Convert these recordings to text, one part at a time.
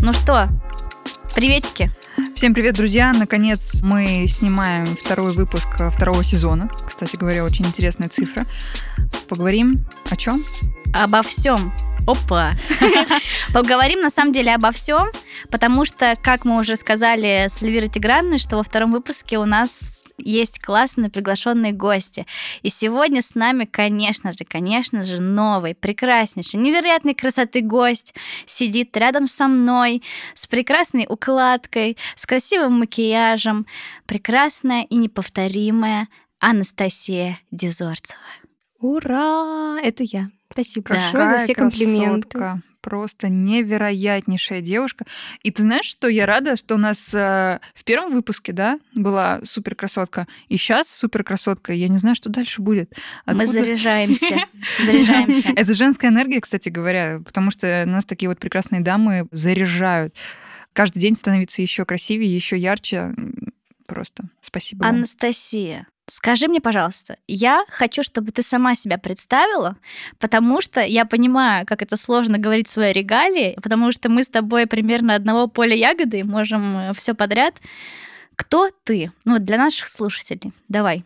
Ну что, приветики. Всем привет, друзья! Наконец мы снимаем второй выпуск второго сезона. Кстати говоря, очень интересная цифра. Поговорим о чем? Обо всем. Опа! Поговорим на самом деле обо всем, потому что, как мы уже сказали с Эльвирой Тигранной, что во втором выпуске у нас есть классные приглашенные гости. И сегодня с нами, конечно же, конечно же, новый, прекраснейший, невероятной красоты гость сидит рядом со мной с прекрасной укладкой, с красивым макияжем, прекрасная и неповторимая Анастасия Дезорцева. Ура! Это я. Спасибо Да. большое за все Какая комплименты. красотка. Просто невероятнейшая девушка. И ты знаешь, что я рада, что у нас э, в первом выпуске, да, была супер красотка, и сейчас супер красотка. Я не знаю, что дальше будет. Мы Откуда- заряжаемся. Заряжаемся. Это женская энергия, кстати говоря, потому что нас такие вот прекрасные дамы заряжают. Каждый день становится еще красивее, еще ярче. Просто спасибо. Анастасия, скажи мне, пожалуйста, я хочу, чтобы ты сама себя представила, потому что я понимаю, как это сложно говорить свои регалии, потому что мы с тобой примерно одного поля ягоды, можем все подряд. Кто ты? Ну, для наших слушателей. Давай.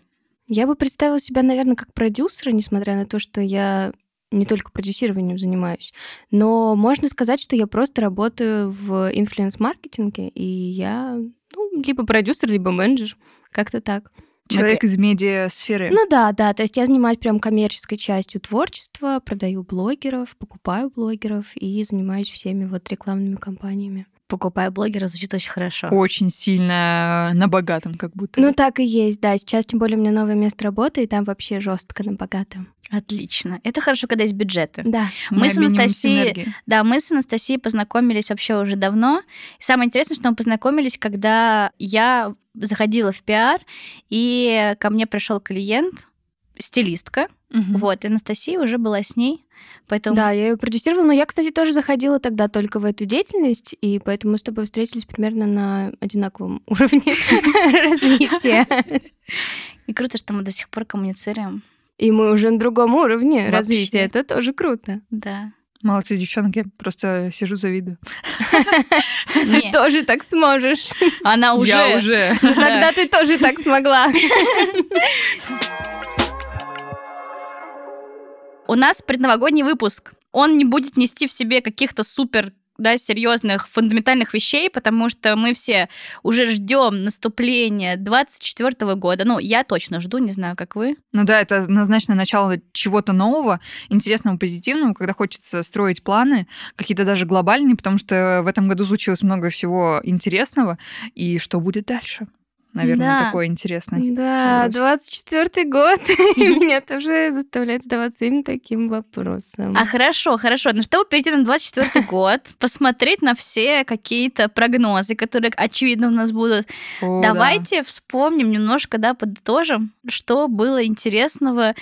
Я бы представила себя, наверное, как продюсера, несмотря на то, что я не только продюсированием занимаюсь, но можно сказать, что я просто работаю в инфлюенс-маркетинге, и я ну, либо продюсер, либо менеджер, как-то так. Человек из медиа-сферы. Ну да, да, то есть я занимаюсь прям коммерческой частью творчества, продаю блогеров, покупаю блогеров и занимаюсь всеми вот рекламными кампаниями. Покупаю блогера, звучит очень хорошо. Очень сильно на богатом, как будто. Ну так и есть, да. Сейчас тем более у меня новое место работы, и там вообще жестко на богатом. Отлично. Это хорошо, когда есть бюджеты. Да. мы с обмениваемся Анастасией-. Да, мы с Анастасией познакомились вообще уже давно. И самое интересное, что мы познакомились, когда я заходила в пиар, и ко мне пришел клиент, стилистка, Мгм. вот, и Анастасия уже была с ней, поэтому... Да, я ее продюсировала, но я, кстати, тоже заходила тогда только в эту деятельность, и поэтому мы с тобой встретились примерно на одинаковом уровне развития. И круто, что мы до сих пор коммуницируем. И мы уже на другом уровне Вообще. развития. Это тоже круто. Да. Молодцы, девчонки. Я просто сижу, завидую. Ты тоже так сможешь. она уже... Я уже. Ну тогда ты тоже так смогла. У нас предновогодний выпуск. Он не будет нести в себе каких-то супер да, серьезных фундаментальных вещей, потому что мы все уже ждем наступления 24 года. Ну, я точно жду, не знаю, как вы. Ну да, это однозначно начало чего-то нового, интересного, позитивного, когда хочется строить планы, какие-то даже глобальные, потому что в этом году случилось много всего интересного. И что будет дальше? Наверное, Да. такое интересное. Да, Вопрос. 24-й год. И меня тоже заставляет задаваться именно таким вопросом. А хорошо, хорошо. Ну, чтобы перейти на 24 год, посмотреть на все какие-то прогнозы, которые, очевидно, у нас будут, О, да. Давайте вспомним немножко, да, подытожим, что было интересного,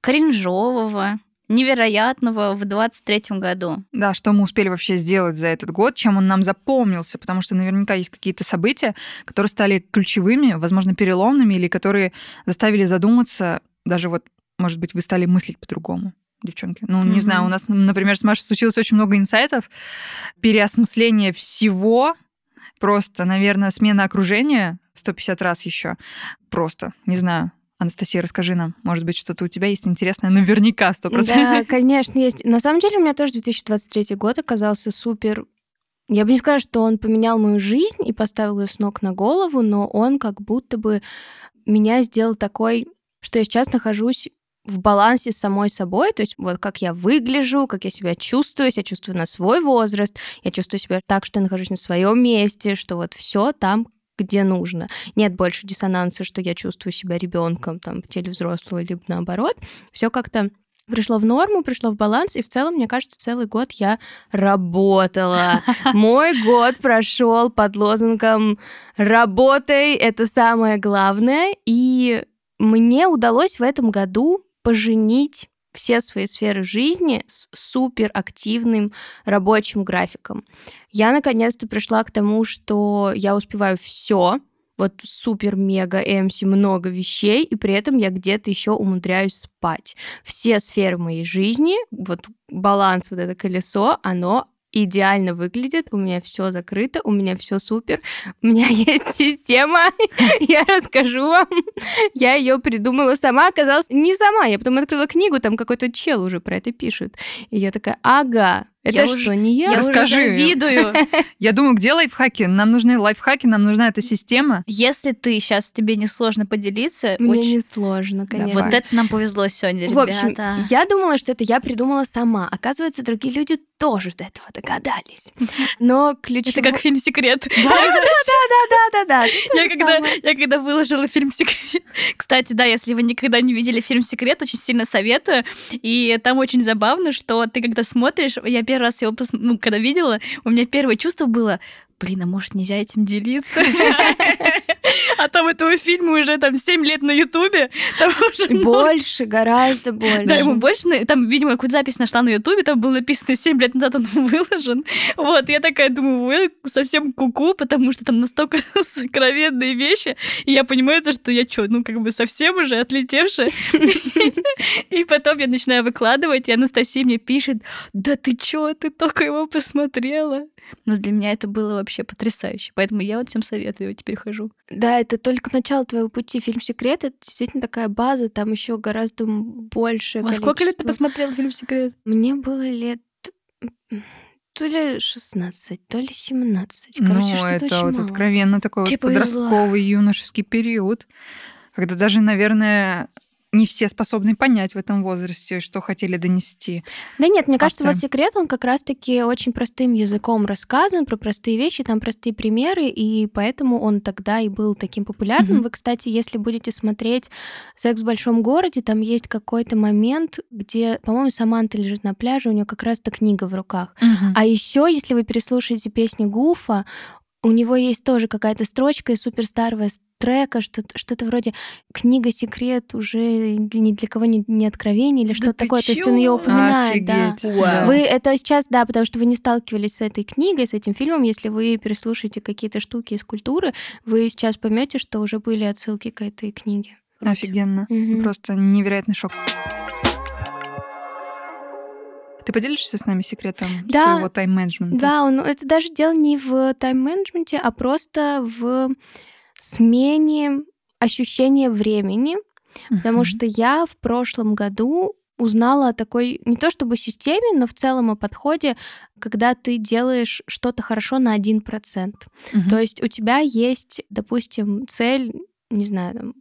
кринжового, невероятного в 23 году. Да, что мы успели вообще сделать за этот год, чем он нам запомнился, потому что наверняка есть какие-то события, которые стали ключевыми, возможно, переломными, или которые заставили задуматься, даже вот, может быть, вы стали мыслить по-другому девчонки. Ну, не Мгм. знаю, у нас, например, с Машей случилось очень много инсайтов, переосмысление всего, просто, наверное, смена окружения 150 раз еще. Просто, не знаю. Анастасия, расскажи нам, может быть, что-то у тебя есть интересное, наверняка, 100%. Да, конечно, есть. На самом деле у меня тоже 2023 год оказался супер... Я бы не сказала, что он поменял мою жизнь и поставил ее с ног на голову, но он как будто бы меня сделал такой, что я сейчас нахожусь в балансе с самой собой, то есть вот как я выгляжу, как я себя чувствую, я чувствую на свой возраст, я чувствую себя так, что я нахожусь на своем месте, что вот все там, где нужно. Нет больше диссонанса, что я чувствую себя ребенком там в теле взрослого, либо наоборот. Все как-то пришло в норму, пришло в баланс, и в целом, мне кажется, целый год я работала. Мой год прошел под лозунгом «Работай, это самое главное», и мне удалось в этом году поженить все свои сферы жизни с суперактивным рабочим графиком. Я наконец-то пришла к тому, что я успеваю все, вот супер-мега эмси много вещей, и при этом я где-то еще умудряюсь спать. Все сферы моей жизни, вот баланс, вот это колесо, оно идеально выглядит, у меня все закрыто, у меня все супер, у меня есть система, я расскажу вам. Я ее придумала сама, оказалось, не сама. Я потом открыла книгу, там какой-то чел уже про это пишет. И я такая, ага, это Я что, уже- не я? Я Расскажи. уже завидую. Я думаю, где лайфхаки? Нам нужны лайфхаки, нам нужна эта система. Если ты сейчас тебе не сложно поделиться, Мне очень- не сложно, конечно. вот это нам повезло сегодня, В общем, ребята. я думала, что это я придумала сама. Оказывается, другие люди тоже до этого догадались. Но ключевое... Это как фильм «Секрет». Да-да-да-да-да. Я когда, я когда выложила фильм «Секрет». Кстати, да, если вы никогда не видели фильм «Секрет», очень сильно советую. И там очень забавно, что ты когда смотришь, я первый раз его, пос- ну, когда видела, у меня первое чувство было, блин, а может нельзя этим делиться? А там этого фильма уже там 7 лет на Ютубе, там уже много Больше, гораздо больше. Да, ему больше, там, видимо, какую-то запись нашла на Ютубе, там было написано 7 лет назад он выложен. Вот, я такая думаю, вы совсем куку, потому что там настолько сокровенные вещи, и я понимаю, то, что я что, ну, как бы совсем уже отлетевшая. И потом я начинаю выкладывать, и Анастасия мне пишет, да ты чё, ты только его посмотрела. Но для меня это было вообще потрясающе, поэтому я вот всем советую, теперь хожу. Да, это только начало твоего пути. Фильм «Секрет» — это действительно такая база, там еще гораздо больше Во сколько лет ты посмотрела фильм «Секрет»? Мне было лет то ли 16, то ли 17. Короче, ну, что-то это очень вот мало. откровенно такой вот повезло. подростковый юношеский период, когда даже, наверное, не все способны понять в этом возрасте, что хотели донести. Да нет, мне кажется, вот секрет, он как раз-таки очень простым языком рассказан, про простые вещи, там простые примеры, и поэтому он тогда и был таким популярным. Вы, кстати, если будете смотреть «Секс в большом городе», там есть какой-то момент, где, по-моему, Саманта лежит на пляже, у нее как раз-то книга в руках. А еще, если вы переслушаете песни Гуфа, у него есть тоже какая-то строчка из суперстарого трека, что-то, что-то вроде «Книга секрет уже ни для кого не, не откровение» или Да что-то ты такое. То есть он ее упоминает, да. Офигеть, да. Вы это сейчас, да, потому что вы не сталкивались с этой книгой, с этим фильмом. Если вы переслушаете какие-то штуки из культуры, вы сейчас поймете, что уже были отсылки к этой книге. Офигенно. Мгм. Просто невероятный шок. Ты поделишься с нами секретом Да. своего тайм-менеджмента? Да, он, это даже дело не в тайм-менеджменте, а просто в смене ощущения времени, потому Мгм. что я в прошлом году узнала о такой, не то чтобы системе, но в целом о подходе, когда ты делаешь что-то хорошо на 1%. Мгм. То есть у тебя есть, допустим, цель, не знаю, там,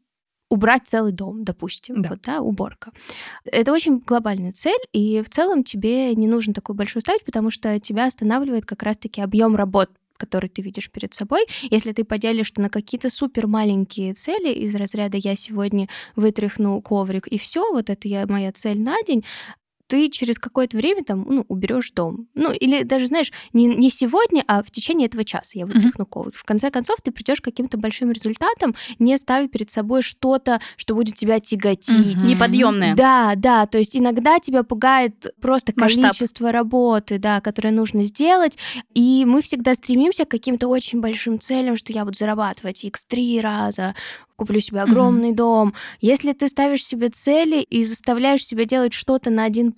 убрать целый дом, допустим, Да. вот, да, уборка. Это очень глобальная цель, и в целом тебе не нужно такую большую ставить, потому что тебя останавливает как раз-таки объем работ который ты видишь перед собой. Если ты поделишь на какие-то супер маленькие цели из разряда «я сегодня вытряхну коврик» и все, вот это я, моя цель на день, ты через какое-то время там, ну, уберешь дом. Ну, или даже, знаешь, не, не сегодня, а в течение этого часа я вытряхну коврик. В конце концов, ты придешь к каким-то большим результатам, не ставя перед собой что-то, что будет тебя тяготить. Мгм. Неподъемное. Да, да, то есть иногда тебя пугает просто Масштаб. количество работы, да, которое нужно сделать, и мы всегда стремимся к каким-то очень большим целям, что я буду зарабатывать x3 раза, куплю себе огромный дом. Если ты ставишь себе цели и заставляешь себя делать что-то на 1%,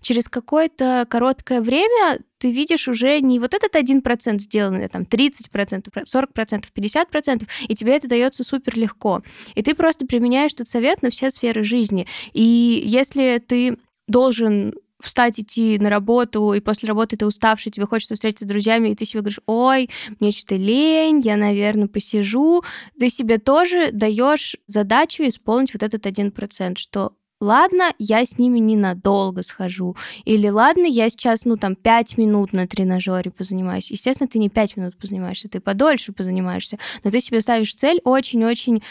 через какое-то короткое время ты видишь уже не вот этот 1% сделанный, а там 30%, 40%, 50%, и тебе это дается супер легко. И ты просто применяешь этот совет на все сферы жизни. И если ты должен встать, идти на работу, и после работы ты уставший, тебе хочется встретиться с друзьями, и ты себе говоришь, ой, мне что-то лень, я, наверное, посижу. Ты себе тоже даешь задачу исполнить вот этот один процент, что ладно, я с ними ненадолго схожу. Или ладно, я сейчас, ну, там, 5 минут на тренажере позанимаюсь. Естественно, ты не 5 минут позанимаешься, ты подольше позанимаешься. Но ты себе ставишь цель очень-очень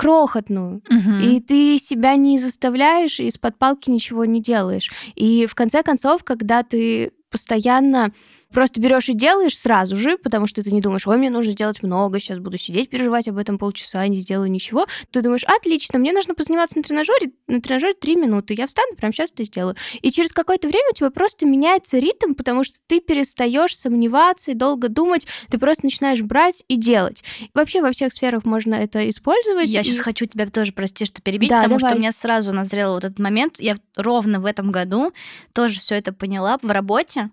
крохотную. Мгм. И ты себя не заставляешь, из-под палки ничего не делаешь. И в конце концов, когда ты постоянно просто берешь и делаешь сразу же, потому что ты не думаешь, ой, мне нужно сделать много, сейчас буду сидеть, переживать об этом полчаса, не сделаю ничего. Ты думаешь, отлично, мне нужно позаниматься на тренажере, на тренажере три минуты, я встану, прямо сейчас это сделаю. И через какое-то время у тебя просто меняется ритм, потому что ты перестаешь сомневаться и долго думать, ты просто начинаешь брать и делать. Вообще во всех сферах можно это использовать. Я и- сейчас хочу тебя тоже, прости, что перебить, Да, потому что давай. у меня сразу назрел вот этот момент. Я ровно в этом году тоже все это поняла в работе.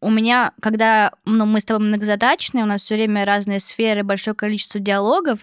У меня, когда ну, мы с тобой многозадачные, у нас все время разные сферы, большое количество диалогов,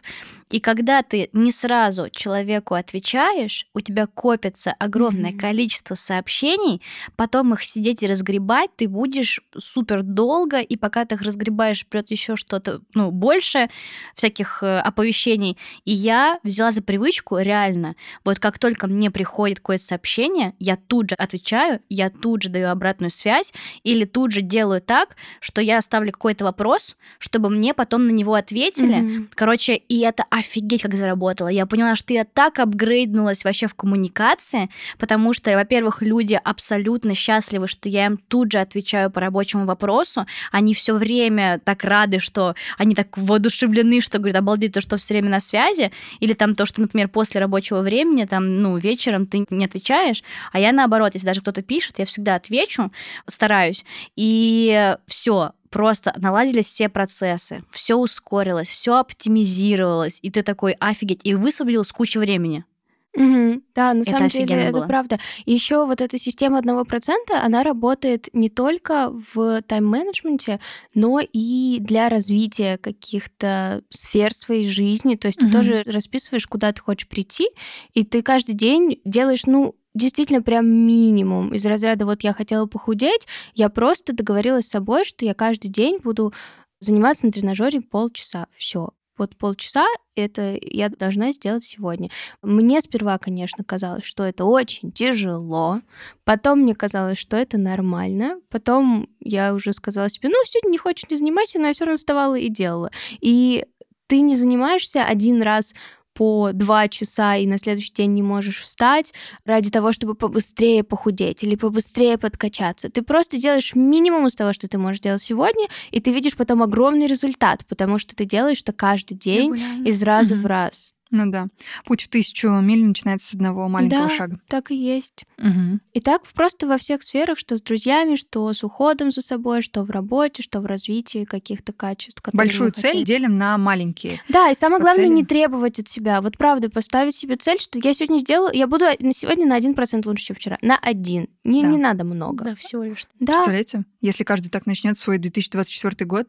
и когда ты не сразу человеку отвечаешь, у тебя копится огромное mm-hmm. количество сообщений, потом их сидеть и разгребать ты будешь супер долго, и пока ты их разгребаешь, придет еще что-то, ну, больше всяких э, оповещений. И я взяла за привычку реально, вот как только мне приходит какое-то сообщение, я тут же отвечаю, я тут же даю обратную связь, или тут же делаю так, что я оставлю какой-то вопрос, чтобы мне потом на него ответили. Mm-hmm. Короче, и это офигеть, как заработала. Я поняла, что я так апгрейднулась вообще в коммуникации, потому что, во-первых, люди абсолютно счастливы, что я им тут же отвечаю по рабочему вопросу. Они все время так рады, что они так воодушевлены, что говорят, обалдеть, то, что все время на связи. Или там то, что, например, после рабочего времени, там, ну, вечером ты не отвечаешь, а я наоборот, если даже кто-то пишет, я всегда отвечу, стараюсь. И все, просто наладились все процессы, все ускорилось, все оптимизировалось, и ты такой офигеть, и высвободилась куча времени. Угу. Да, на это самом деле было. это правда. И еще вот эта система одного процента, она работает не только в тайм-менеджменте, но и для развития каких-то сфер своей жизни. То есть угу. ты тоже расписываешь, куда ты хочешь прийти, и ты каждый день делаешь, ну, действительно прям минимум. Из разряда вот я хотела похудеть, я просто договорилась с собой, что я каждый день буду заниматься на тренажере полчаса. Все. Вот полчаса это я должна сделать сегодня. Мне сперва, конечно, казалось, что это очень тяжело. Потом мне казалось, что это нормально. Потом я уже сказала себе, ну, сегодня не хочешь, не занимайся, но я все равно вставала и делала. И ты не занимаешься один раз по два часа и на следующий день не можешь встать ради того, чтобы побыстрее похудеть или побыстрее подкачаться. Ты просто делаешь минимум из того, что ты можешь делать сегодня, и ты видишь потом огромный результат, потому что ты делаешь это каждый день Регулярно. из раза угу. в раз. Ну да. Путь в тысячу миль начинается с одного маленького да, шага. так и есть. Угу. И так просто во всех сферах, что с друзьями, что с уходом за собой, что в работе, что в развитии каких-то качеств. Большую цель хотим. делим на маленькие. Да, и самое главное цели. не требовать от себя. Вот правда, поставить себе цель, что я сегодня сделаю, я буду на сегодня на один процент лучше, чем вчера. На один. Не, да. не надо много. Да, всего лишь. Да. Представляете? Если каждый так начнет свой 2024 год,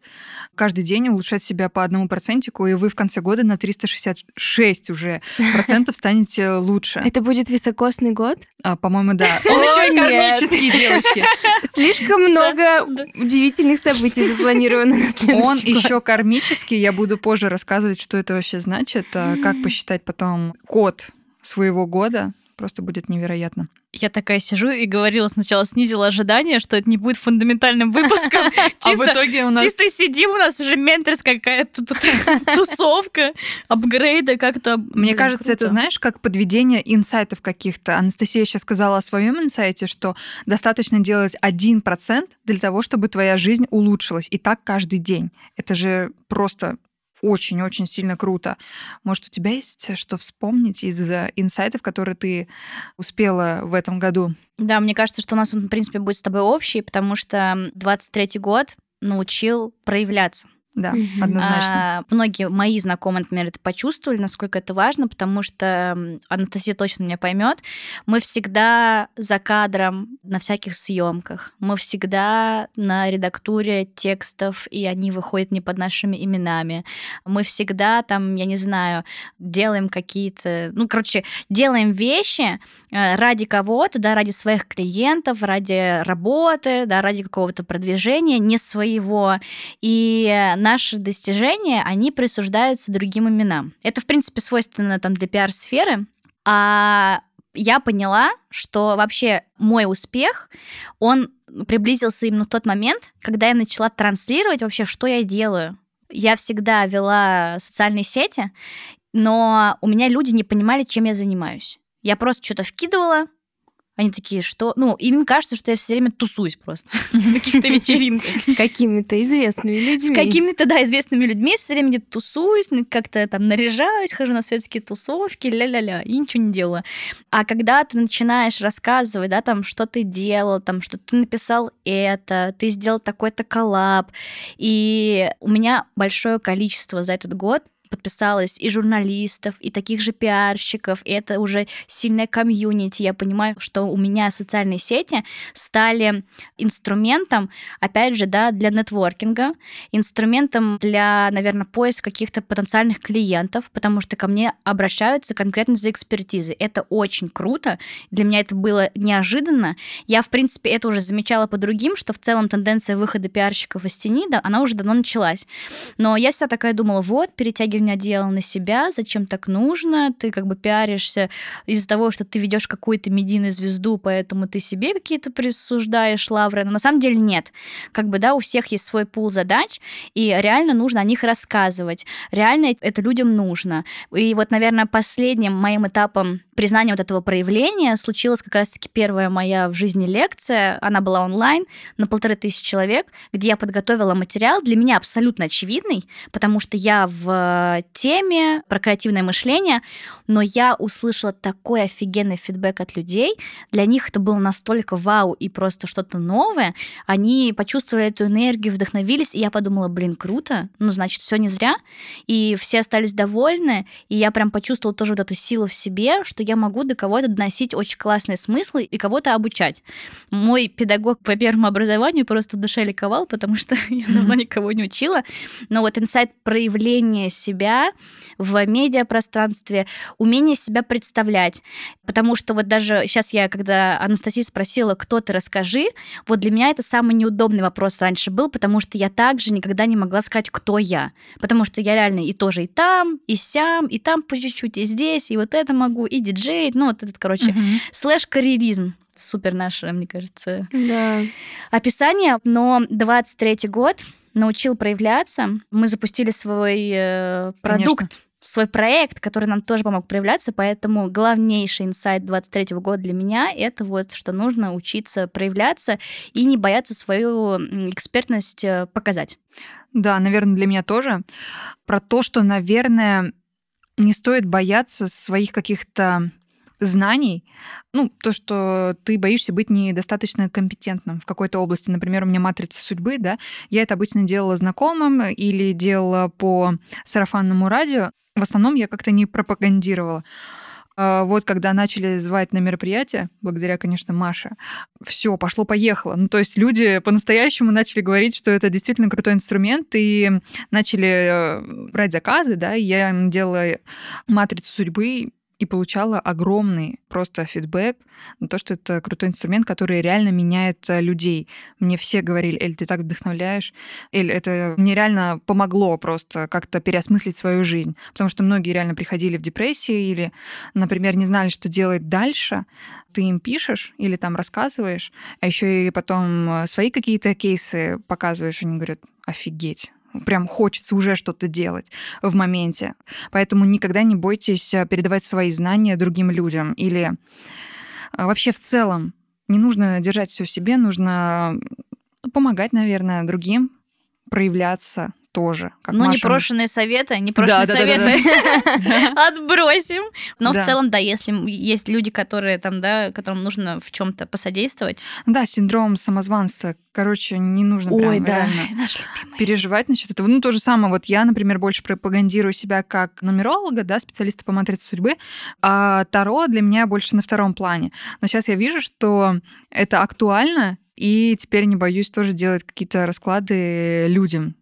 каждый день улучшать себя по одному процентику, и вы в конце года на 366 уже процентов станете лучше. Это будет високосный год? А, по-моему, да. Он еще и кармический, девочки. Слишком много удивительных событий запланировано на следующий Он еще кармический. Я буду позже рассказывать, что это вообще значит, а, как посчитать потом код своего года. Просто будет невероятно я такая сижу и говорила сначала, снизила ожидания, что это не будет фундаментальным выпуском. А в итоге у нас... Чисто сидим, у нас уже менторская какая-то тусовка, апгрейды как-то. Мне кажется, это, знаешь, как подведение инсайтов каких-то. Анастасия сейчас сказала о своем инсайте, что достаточно делать один процент для того, чтобы твоя жизнь улучшилась. И так каждый день. Это же просто очень-очень сильно круто. Может, у тебя есть что вспомнить из инсайтов, которые ты успела в этом году? Да, мне кажется, что у нас он, в принципе, будет с тобой общий, потому что 23-й год научил проявляться. Да, однозначно. А, многие мои знакомые, например, это почувствовали, насколько это важно, потому что Анастасия точно меня поймет. Мы всегда за кадром на всяких съемках. Мы всегда на редактуре текстов, и они выходят не под нашими именами. Мы всегда там, я не знаю, делаем какие-то, ну, короче, делаем вещи э, ради кого-то, да, ради своих клиентов, ради работы, да, ради какого-то продвижения, не своего. И наши достижения, они присуждаются другим именам. Это, в принципе, свойственно там для пиар-сферы. А я поняла, что вообще мой успех, он приблизился именно в тот момент, когда я начала транслировать вообще, что я делаю. Я всегда вела социальные сети, но у меня люди не понимали, чем я занимаюсь. Я просто что-то вкидывала, они такие, что... Ну, им кажется, что я все время тусуюсь просто на каких-то вечеринках. С какими-то известными людьми. С какими-то, да, известными людьми все время где-то тусуюсь, как-то там наряжаюсь, хожу на светские тусовки, ля-ля-ля, и ничего не делаю. А когда ты начинаешь рассказывать, да, там, что ты делал, там, что ты написал это, ты сделал такой-то коллаб, и у меня большое количество за этот год подписалось и журналистов, и таких же пиарщиков, и это уже сильная комьюнити. Я понимаю, что у меня социальные сети стали инструментом, опять же, да, для нетворкинга, инструментом для, наверное, поиска каких-то потенциальных клиентов, потому что ко мне обращаются конкретно за экспертизой. Это очень круто. Для меня это было неожиданно. Я, в принципе, это уже замечала по другим, что в целом тенденция выхода пиарщиков из тени, да, она уже давно началась. Но я всегда такая думала, вот, перетягивание одеяла на себя, зачем так нужно? Ты как бы пиаришься из-за того, что ты ведешь какую-то медийную звезду, поэтому ты себе какие-то присуждаешь лавры. Но на самом деле нет. Как бы, да, у всех есть свой пул задач, и реально нужно о них рассказывать. Реально это людям нужно. И вот, наверное, последним моим этапом признания вот этого проявления случилась как раз-таки первая моя в жизни лекция. Она была онлайн на полторы тысячи человек, где я подготовила материал для меня абсолютно очевидный, потому что я в теме про креативное мышление, но я услышала такой офигенный фидбэк от людей. Для них это было настолько вау и просто что-то новое. Они почувствовали эту энергию, вдохновились, и я подумала, блин, круто, ну, значит, все не зря. И все остались довольны, и я прям почувствовала тоже вот эту силу в себе, что я могу до кого-то доносить очень классные смыслы и кого-то обучать. Мой педагог по первому образованию просто душе ликовал, потому что я давно никого не учила. Но вот инсайт проявления себя в медиапространстве, умение себя представлять. Потому что вот даже сейчас я, когда Анастасия спросила, кто ты, расскажи, вот для меня это самый неудобный вопрос раньше был, потому что я также никогда не могла сказать, кто я. Потому что я реально и тоже и там, и сям, и там по чуть-чуть, и здесь, и вот это могу, и диджей, ну вот этот, короче, uh-huh. слэш-карьеризм супер наше, мне кажется, да. описание. Но 23-й год научил проявляться. Мы запустили свой э, продукт. Конечно свой проект, который нам тоже помог проявляться, поэтому главнейший инсайт 23 года для меня — это вот, что нужно учиться проявляться и не бояться свою экспертность э, показать. Да, наверное, для меня тоже. Про то, что, наверное, не стоит бояться своих каких-то знаний, ну, то, что ты боишься быть недостаточно компетентным в какой-то области. Например, у меня матрица судьбы, да, я это обычно делала знакомым или делала по сарафанному радио. В основном я как-то не пропагандировала. А вот когда начали звать на мероприятие, благодаря, конечно, Маше, все, пошло-поехало. Ну, то есть люди по-настоящему начали говорить, что это действительно крутой инструмент, и начали э, брать заказы, да, я им делала матрицу судьбы, и получала огромный просто фидбэк на то, что это крутой инструмент, который реально меняет э, людей. Мне все говорили, Эль, ты так вдохновляешь. Эль, это мне реально помогло просто как-то переосмыслить свою жизнь. Потому что многие реально приходили в депрессии или, например, не знали, что делать дальше. Ты им пишешь или там рассказываешь, а еще и потом э, свои какие-то кейсы показываешь, они говорят, офигеть, прям хочется уже что-то делать в моменте. Поэтому никогда не бойтесь э, передавать свои знания другим людям. Или э, вообще в целом не нужно держать все в себе, нужно помогать, наверное, другим проявляться, тоже. Как ну, Маша... непрошенные советы, непрошенные да, советы отбросим. Но в целом, да, если есть люди, которые там, да, которым нужно в чем-то посодействовать. Да, синдром самозванца. Короче, не нужно Ой, да, переживать насчет этого. Ну, то же самое. Вот я, например, больше пропагандирую себя как нумеролога, да, специалиста по матрице судьбы, а Таро для меня больше на втором плане. Но сейчас я вижу, что это актуально, и теперь не боюсь тоже делать какие-то расклады людям.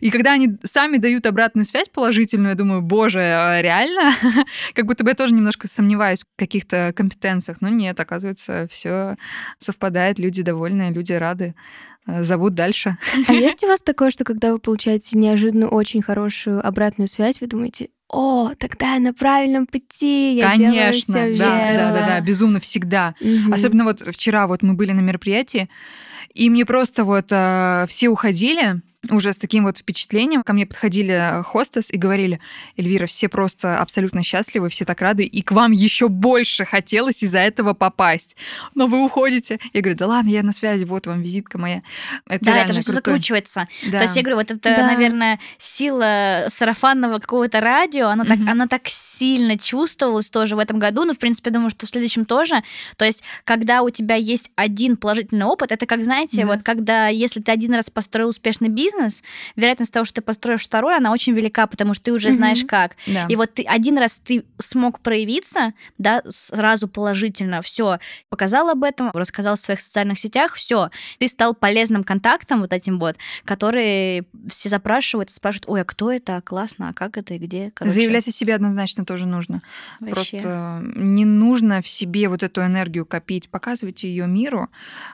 И когда они сами дают обратную связь положительную, я думаю, боже, а реально? как будто бы я тоже немножко сомневаюсь в каких-то компетенциях. Но нет, оказывается, все совпадает, люди довольны, люди рады э, зовут дальше. А есть у вас такое, что когда вы получаете неожиданно очень хорошую обратную связь, вы думаете, о, тогда я на правильном пути, я Конечно, делаю все да, верно. да, да, да, безумно всегда. Угу. Особенно вот вчера вот мы были на мероприятии, и мне просто вот э, все уходили, уже с таким вот впечатлением ко мне подходили э, хостес и говорили, Эльвира, все просто абсолютно счастливы, все так рады, и к вам еще больше хотелось из-за этого попасть. Но вы уходите. Я говорю, да ладно, я на связи, вот вам визитка моя. Это да, это же все закручивается. Да. То есть я говорю, вот это, да. наверное, сила сарафанного какого-то радио, она, так, она так сильно чувствовалась тоже в этом году, но, в принципе, думаю, что в следующем тоже. То есть, когда у тебя есть один положительный опыт, это как, знаете, да. вот когда, если ты один раз построил успешный бизнес, бизнес, вероятность того, что ты построишь второй, она очень велика, потому что ты уже знаешь как. Да. И вот ты один раз ты смог проявиться, да, сразу положительно, все, показал об этом, рассказал в своих социальных сетях, все, ты стал полезным контактом вот этим вот, которые все запрашивают, спрашивают, ой, а кто это, классно, а как это и где, короче. Заявлять о себе однозначно тоже нужно. вообще. Просто не нужно в себе вот эту энергию копить, показывайте ее миру,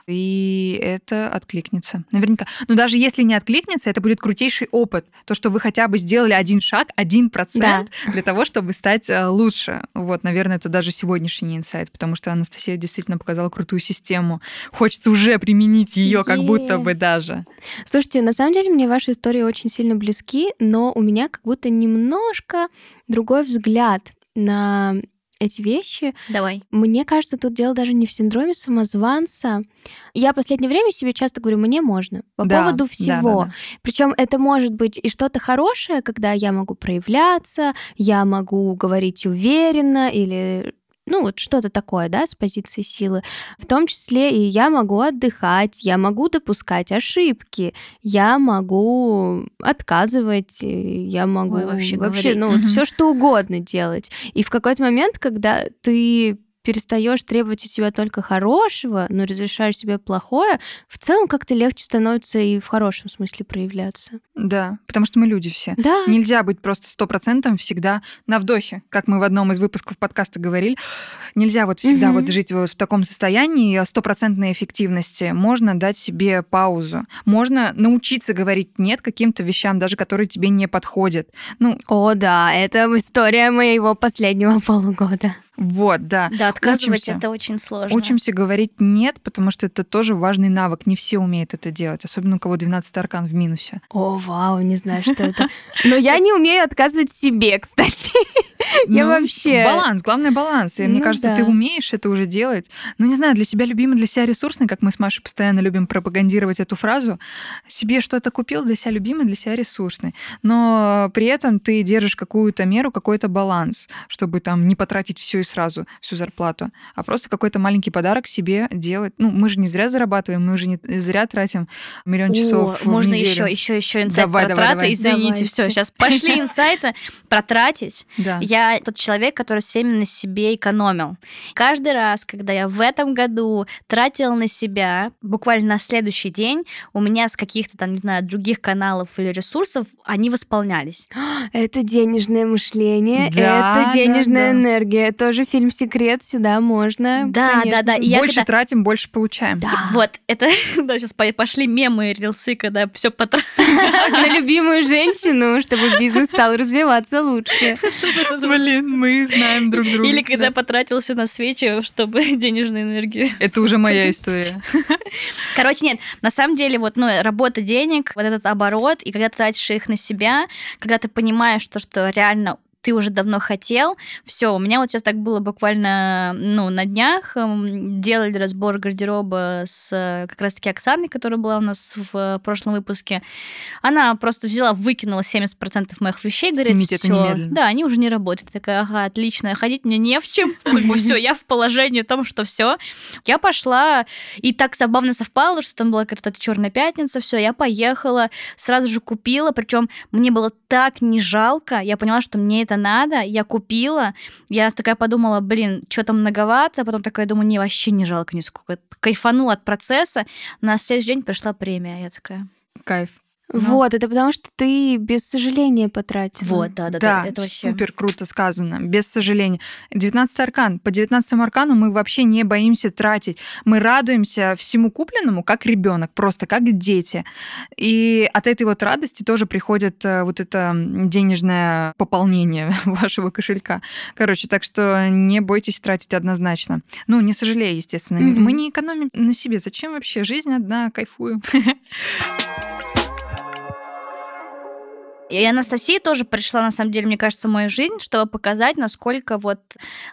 и это откликнется. Наверняка. Но даже если не откликнется, это будет крутейший опыт. То, что вы хотя бы сделали один шаг, один процент для того, чтобы стать э, лучше. Вот, наверное, это даже сегодняшний инсайт, потому что Анастасия действительно показала крутую систему. Хочется уже применить ее, как будто бы даже. Слушайте, на самом деле мне ваши истории очень сильно близки, но у меня как будто немножко другой взгляд на эти вещи. Давай. Мне кажется, тут дело даже не в синдроме самозванца. Я в последнее время себе часто говорю, мне можно. По Да, поводу да, всего. да, да. Причем это может быть и что-то хорошее, когда я могу проявляться, я могу говорить уверенно или ну вот что-то такое, да, с позиции силы. В том числе и я могу отдыхать, я могу допускать ошибки, я могу отказывать, я могу Ой, вообще вообще ну вот все что угодно делать. И в какой-то момент, когда ты перестаешь требовать от себя только хорошего, но разрешаешь себе плохое, в целом как-то легче становится и в хорошем смысле проявляться. Да, потому что мы люди все. Да. Нельзя быть просто стопроцентом всегда на вдохе, как мы в одном из выпусков подкаста говорили. Нельзя вот всегда Мгм. вот жить вот в таком состоянии стопроцентной эффективности. Можно дать себе паузу. Можно научиться говорить нет каким-то вещам, даже которые тебе не подходят. Ну, О, да, это история моего последнего полугода. Вот, да. Да, отказывать Учимся. это очень сложно. Учимся говорить нет, потому что это тоже важный навык. Не все умеют это делать, особенно у кого 12 аркан в минусе. О, вау, не знаю, что это. Но я не умею отказывать себе, кстати. Я Ну, вообще... Баланс, главное баланс. И мне Ну кажется, ты умеешь это уже делать. Ну, не знаю, для себя любимый, для себя ресурсный, как мы с Машей постоянно любим пропагандировать эту фразу. Себе что-то купил, для себя любимый, для себя ресурсный. Но при этом ты держишь какую-то меру, какой-то баланс, чтобы там не потратить все и сразу, всю зарплату, а просто какой-то маленький подарок себе делать. Ну, мы же не зря зарабатываем, мы же не зря тратим миллион О, часов в можно неделю. еще, еще, еще инсайт Давай, про давай, траты. давай. Извините, Давайте. все, сейчас пошли инсайты протратить. Да. Я тот человек, который все время на себе экономил. Каждый раз, когда я в этом году тратила на себя, буквально на следующий день, у меня с каких-то там, не знаю, других каналов или ресурсов, они восполнялись. Это денежное мышление, Да, это денежная да, да. энергия. Тоже фильм «Секрет» сюда можно. Да, конечно. да, да. И больше когда- тратим, больше получаем. Да. Вот, это, да, сейчас пошли мемы, рилсы, когда все потратили. На любимую женщину, чтобы бизнес стал развиваться лучше. Блин, мы знаем друг друга. Или когда Да. потратился на свечи, чтобы денежную энергию. Это уже моя история. Короче, нет, на самом деле, вот, ну, работа денег, вот этот оборот, и когда ты тратишь их на себя, когда ты понимаешь то, что реально ты уже давно хотел. Все, у меня вот сейчас так было буквально, ну, на днях эм, делали разбор гардероба с э, как раз-таки Оксаной, которая была у нас в э, прошлом выпуске. Она просто взяла, выкинула 70% моих вещей, говорит, Снимите все, да, они уже не работают. Я такая, ага, отлично, ходить мне не в чем. Как бы все, я в положении том, что все. Я пошла, и так забавно совпало, что там была какая-то черная пятница, все, я поехала, сразу же купила, причем мне было так не жалко, я поняла, что мне это надо, я купила, я такая подумала, блин, что там многовато, потом такая думаю, не, вообще не жалко нисколько. Кайфанула от процесса, на следующий день пришла премия, я такая... Кайф. Ну. Вот, это потому что ты без сожаления потратила. да, Да, супер круто сказано, без сожаления. 19 аркан. По 19 аркану мы вообще не боимся тратить. Мы радуемся всему купленному, как ребенок, просто как дети. И от этой вот радости тоже приходит э, вот это денежное пополнение вашего кошелька. Короче, так что не бойтесь тратить однозначно. Ну, не сожалея, естественно. Мгм. Мы не экономим на себе. Зачем вообще? Жизнь одна, кайфую. И Анастасия тоже пришла, на самом деле, мне кажется, в мою жизнь, чтобы показать, насколько вот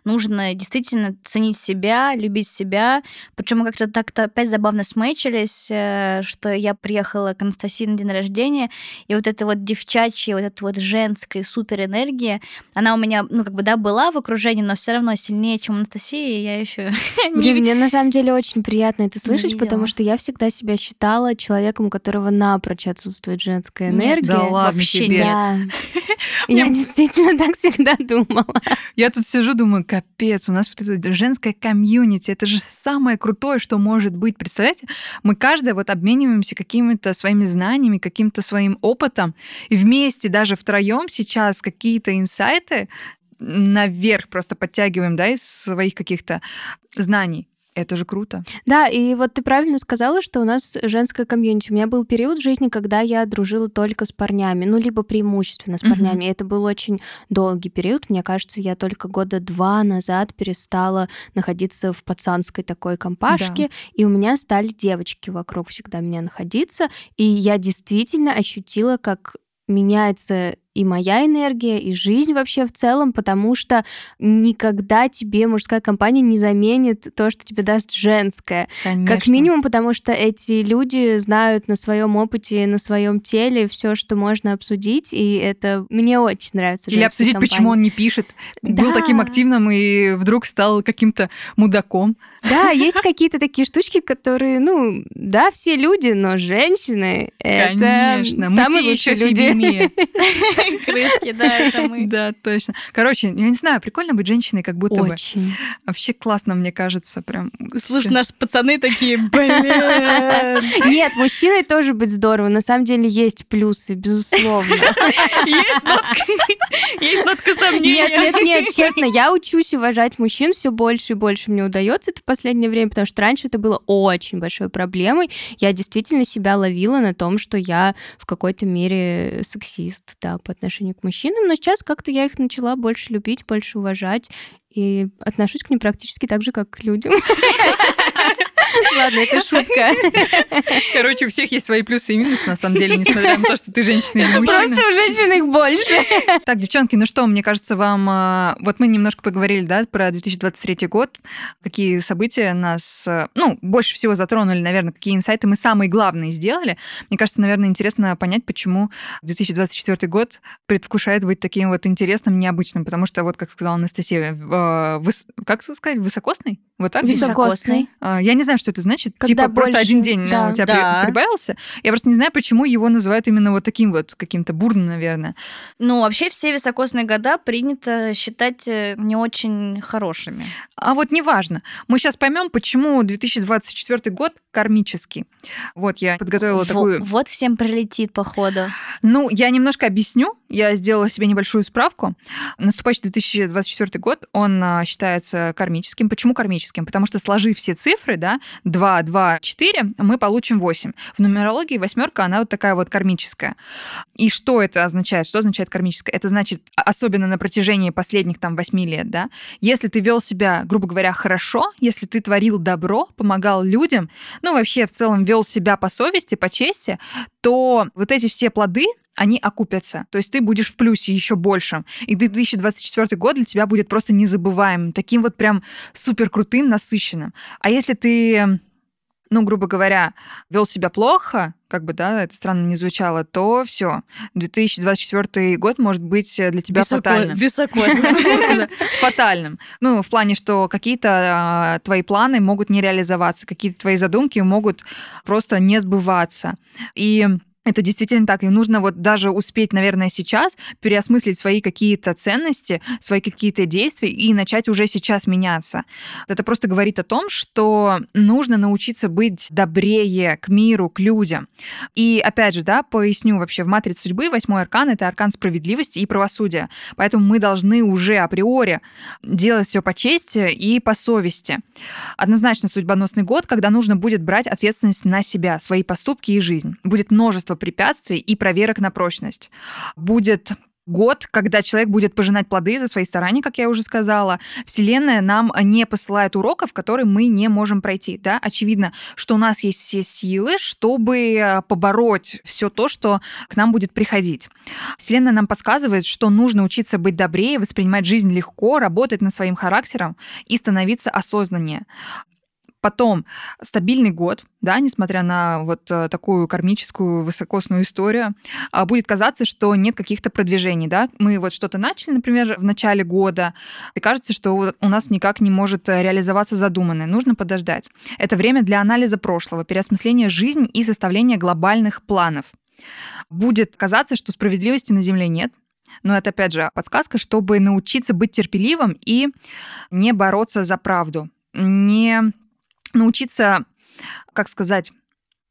нужно действительно ценить себя, любить себя. Причем мы как-то так-то опять забавно смычились, э, что я приехала к Анастасии на день рождения, и вот эта вот девчачья, вот эта вот женская супер энергия, она у меня, ну, как бы, да, была в окружении, но все равно сильнее, чем Анастасия, и я еще Блин, мне на самом деле очень приятно это слышать, потому что я всегда себя считала человеком, у которого напрочь отсутствует женская энергия. да ладно вообще тебе. Да. Я действительно так всегда думала. Я тут сижу, думаю, капец, у нас вот это женское комьюнити, это же самое крутое, что может быть. Представляете, мы каждая вот обмениваемся какими-то своими знаниями, каким-то своим опытом, и вместе даже втроем сейчас какие-то инсайты наверх просто подтягиваем, да, из своих каких-то знаний. Это же круто. Да, и вот ты правильно сказала, что у нас женская комьюнити. У меня был период в жизни, когда я дружила только с парнями, ну, либо преимущественно с парнями. Mm-hmm. Это был очень долгий период. Мне кажется, я только года два назад перестала находиться в пацанской такой компашке, да. и у меня стали девочки вокруг всегда меня находиться, и я действительно ощутила, как меняется и моя энергия, и жизнь вообще в целом, потому что никогда тебе мужская компания не заменит то, что тебе даст женская. Конечно. Как минимум, потому что эти люди знают на своем опыте, на своем теле все, что можно обсудить, и это мне очень нравится. Или обсудить, компания. почему он не пишет. Да. Был таким активным и вдруг стал каким-то мудаком. Да, есть какие-то такие штучки, которые, ну, да, все люди, но женщины это самые лучшие люди. Крыски, да, это мы. Да, точно. Короче, я не знаю, прикольно быть женщиной, как будто бы. Очень. Вообще классно, мне кажется, прям. Слушай, наши пацаны такие, блин. Нет, мужчиной тоже быть здорово. На самом деле есть плюсы, безусловно. Есть нотка, есть нотка сомнения. Нет, нет, нет, честно, я учусь уважать мужчин все больше и больше мне удается это в последнее время, потому что раньше это было очень большой проблемой. Я действительно себя ловила на том, что я в какой-то мере сексист, да, отношению к мужчинам, но сейчас как-то я их начала больше любить, больше уважать и отношусь к ним практически так же, как к людям. Ладно, это шутка. Короче, у всех есть свои плюсы и минусы, на самом деле, несмотря на то, что ты женщина или мужчина. Просто у женщин их больше. Так, девчонки, ну что, мне кажется, вам... А, вот мы немножко поговорили, да, про 2023 год, какие события нас, а, ну, больше всего затронули, наверное, какие инсайты мы самые главные сделали. Мне кажется, наверное, интересно понять, почему 2024 год предвкушает быть таким вот интересным, необычным, потому что, вот, как сказала Анастасия, а, как сказать, высокосный? Вот так? Високосный. Я не знаю, что это значит. Когда типа больше... просто один день да. у тебя да. прибавился. Я просто не знаю, почему его называют именно вот таким вот каким-то бурным, наверное. Ну, вообще все високосные года принято считать э, не очень хорошими. А вот неважно. Мы сейчас поймем, почему 2024 год кармический. Вот я подготовила Во- такую... Вот всем прилетит, походу. Ну, я немножко объясню. Я сделала себе небольшую справку. Наступающий 2024 год, он а, считается кармическим. Почему кармическим? Потому что сложив все цифры, да, 2, 2, 4, мы получим 8. В нумерологии восьмерка, она вот такая вот кармическая. И что это означает? Что означает кармическая? Это значит, а, особенно на протяжении последних там 8 лет, да, если ты вел себя, грубо говоря, хорошо, если ты творил добро, помогал людям, ну, вообще в целом вел себя по совести, по чести, то вот эти все плоды, они окупятся. То есть ты будешь в плюсе еще больше. И 2024 год для тебя будет просто незабываемым, таким вот прям супер крутым, насыщенным. А если ты ну, грубо говоря, вел себя плохо, как бы, да, это странно не звучало, то все. 2024 год может быть для тебя Высоко, фатальным. Высоко. Фатальным. Ну, в плане, что какие-то а, твои планы могут не реализоваться, какие-то твои задумки могут просто не сбываться. И это действительно так. И нужно вот даже успеть, наверное, сейчас переосмыслить свои какие-то ценности, свои какие-то действия и начать уже сейчас меняться. Это просто говорит о том, что нужно научиться быть добрее к миру, к людям. И опять же, да, поясню вообще, в матрице судьбы восьмой аркан — это аркан справедливости и правосудия. Поэтому мы должны уже априори делать все по чести и по совести. Однозначно судьбоносный год, когда нужно будет брать ответственность на себя, свои поступки и жизнь. Будет множество препятствий и проверок на прочность. Будет год, когда человек будет пожинать плоды за свои старания, как я уже сказала. Вселенная нам не посылает уроков, которые мы не можем пройти. Да? Очевидно, что у нас есть все силы, чтобы э, побороть все то, что к нам будет приходить. Вселенная нам подсказывает, что нужно учиться быть добрее, воспринимать жизнь легко, работать над своим характером и становиться осознаннее. Потом стабильный год, да, несмотря на вот э, такую кармическую высокосную историю, а, будет казаться, что нет каких-то продвижений, да. Мы вот что-то начали, например, в начале года, и кажется, что у нас никак не может э, реализоваться задуманное. Нужно подождать. Это время для анализа прошлого, переосмысления жизни и составления глобальных планов. Будет казаться, что справедливости на Земле нет, но это, опять же, подсказка, чтобы научиться быть терпеливым и не бороться за правду, не научиться, как сказать,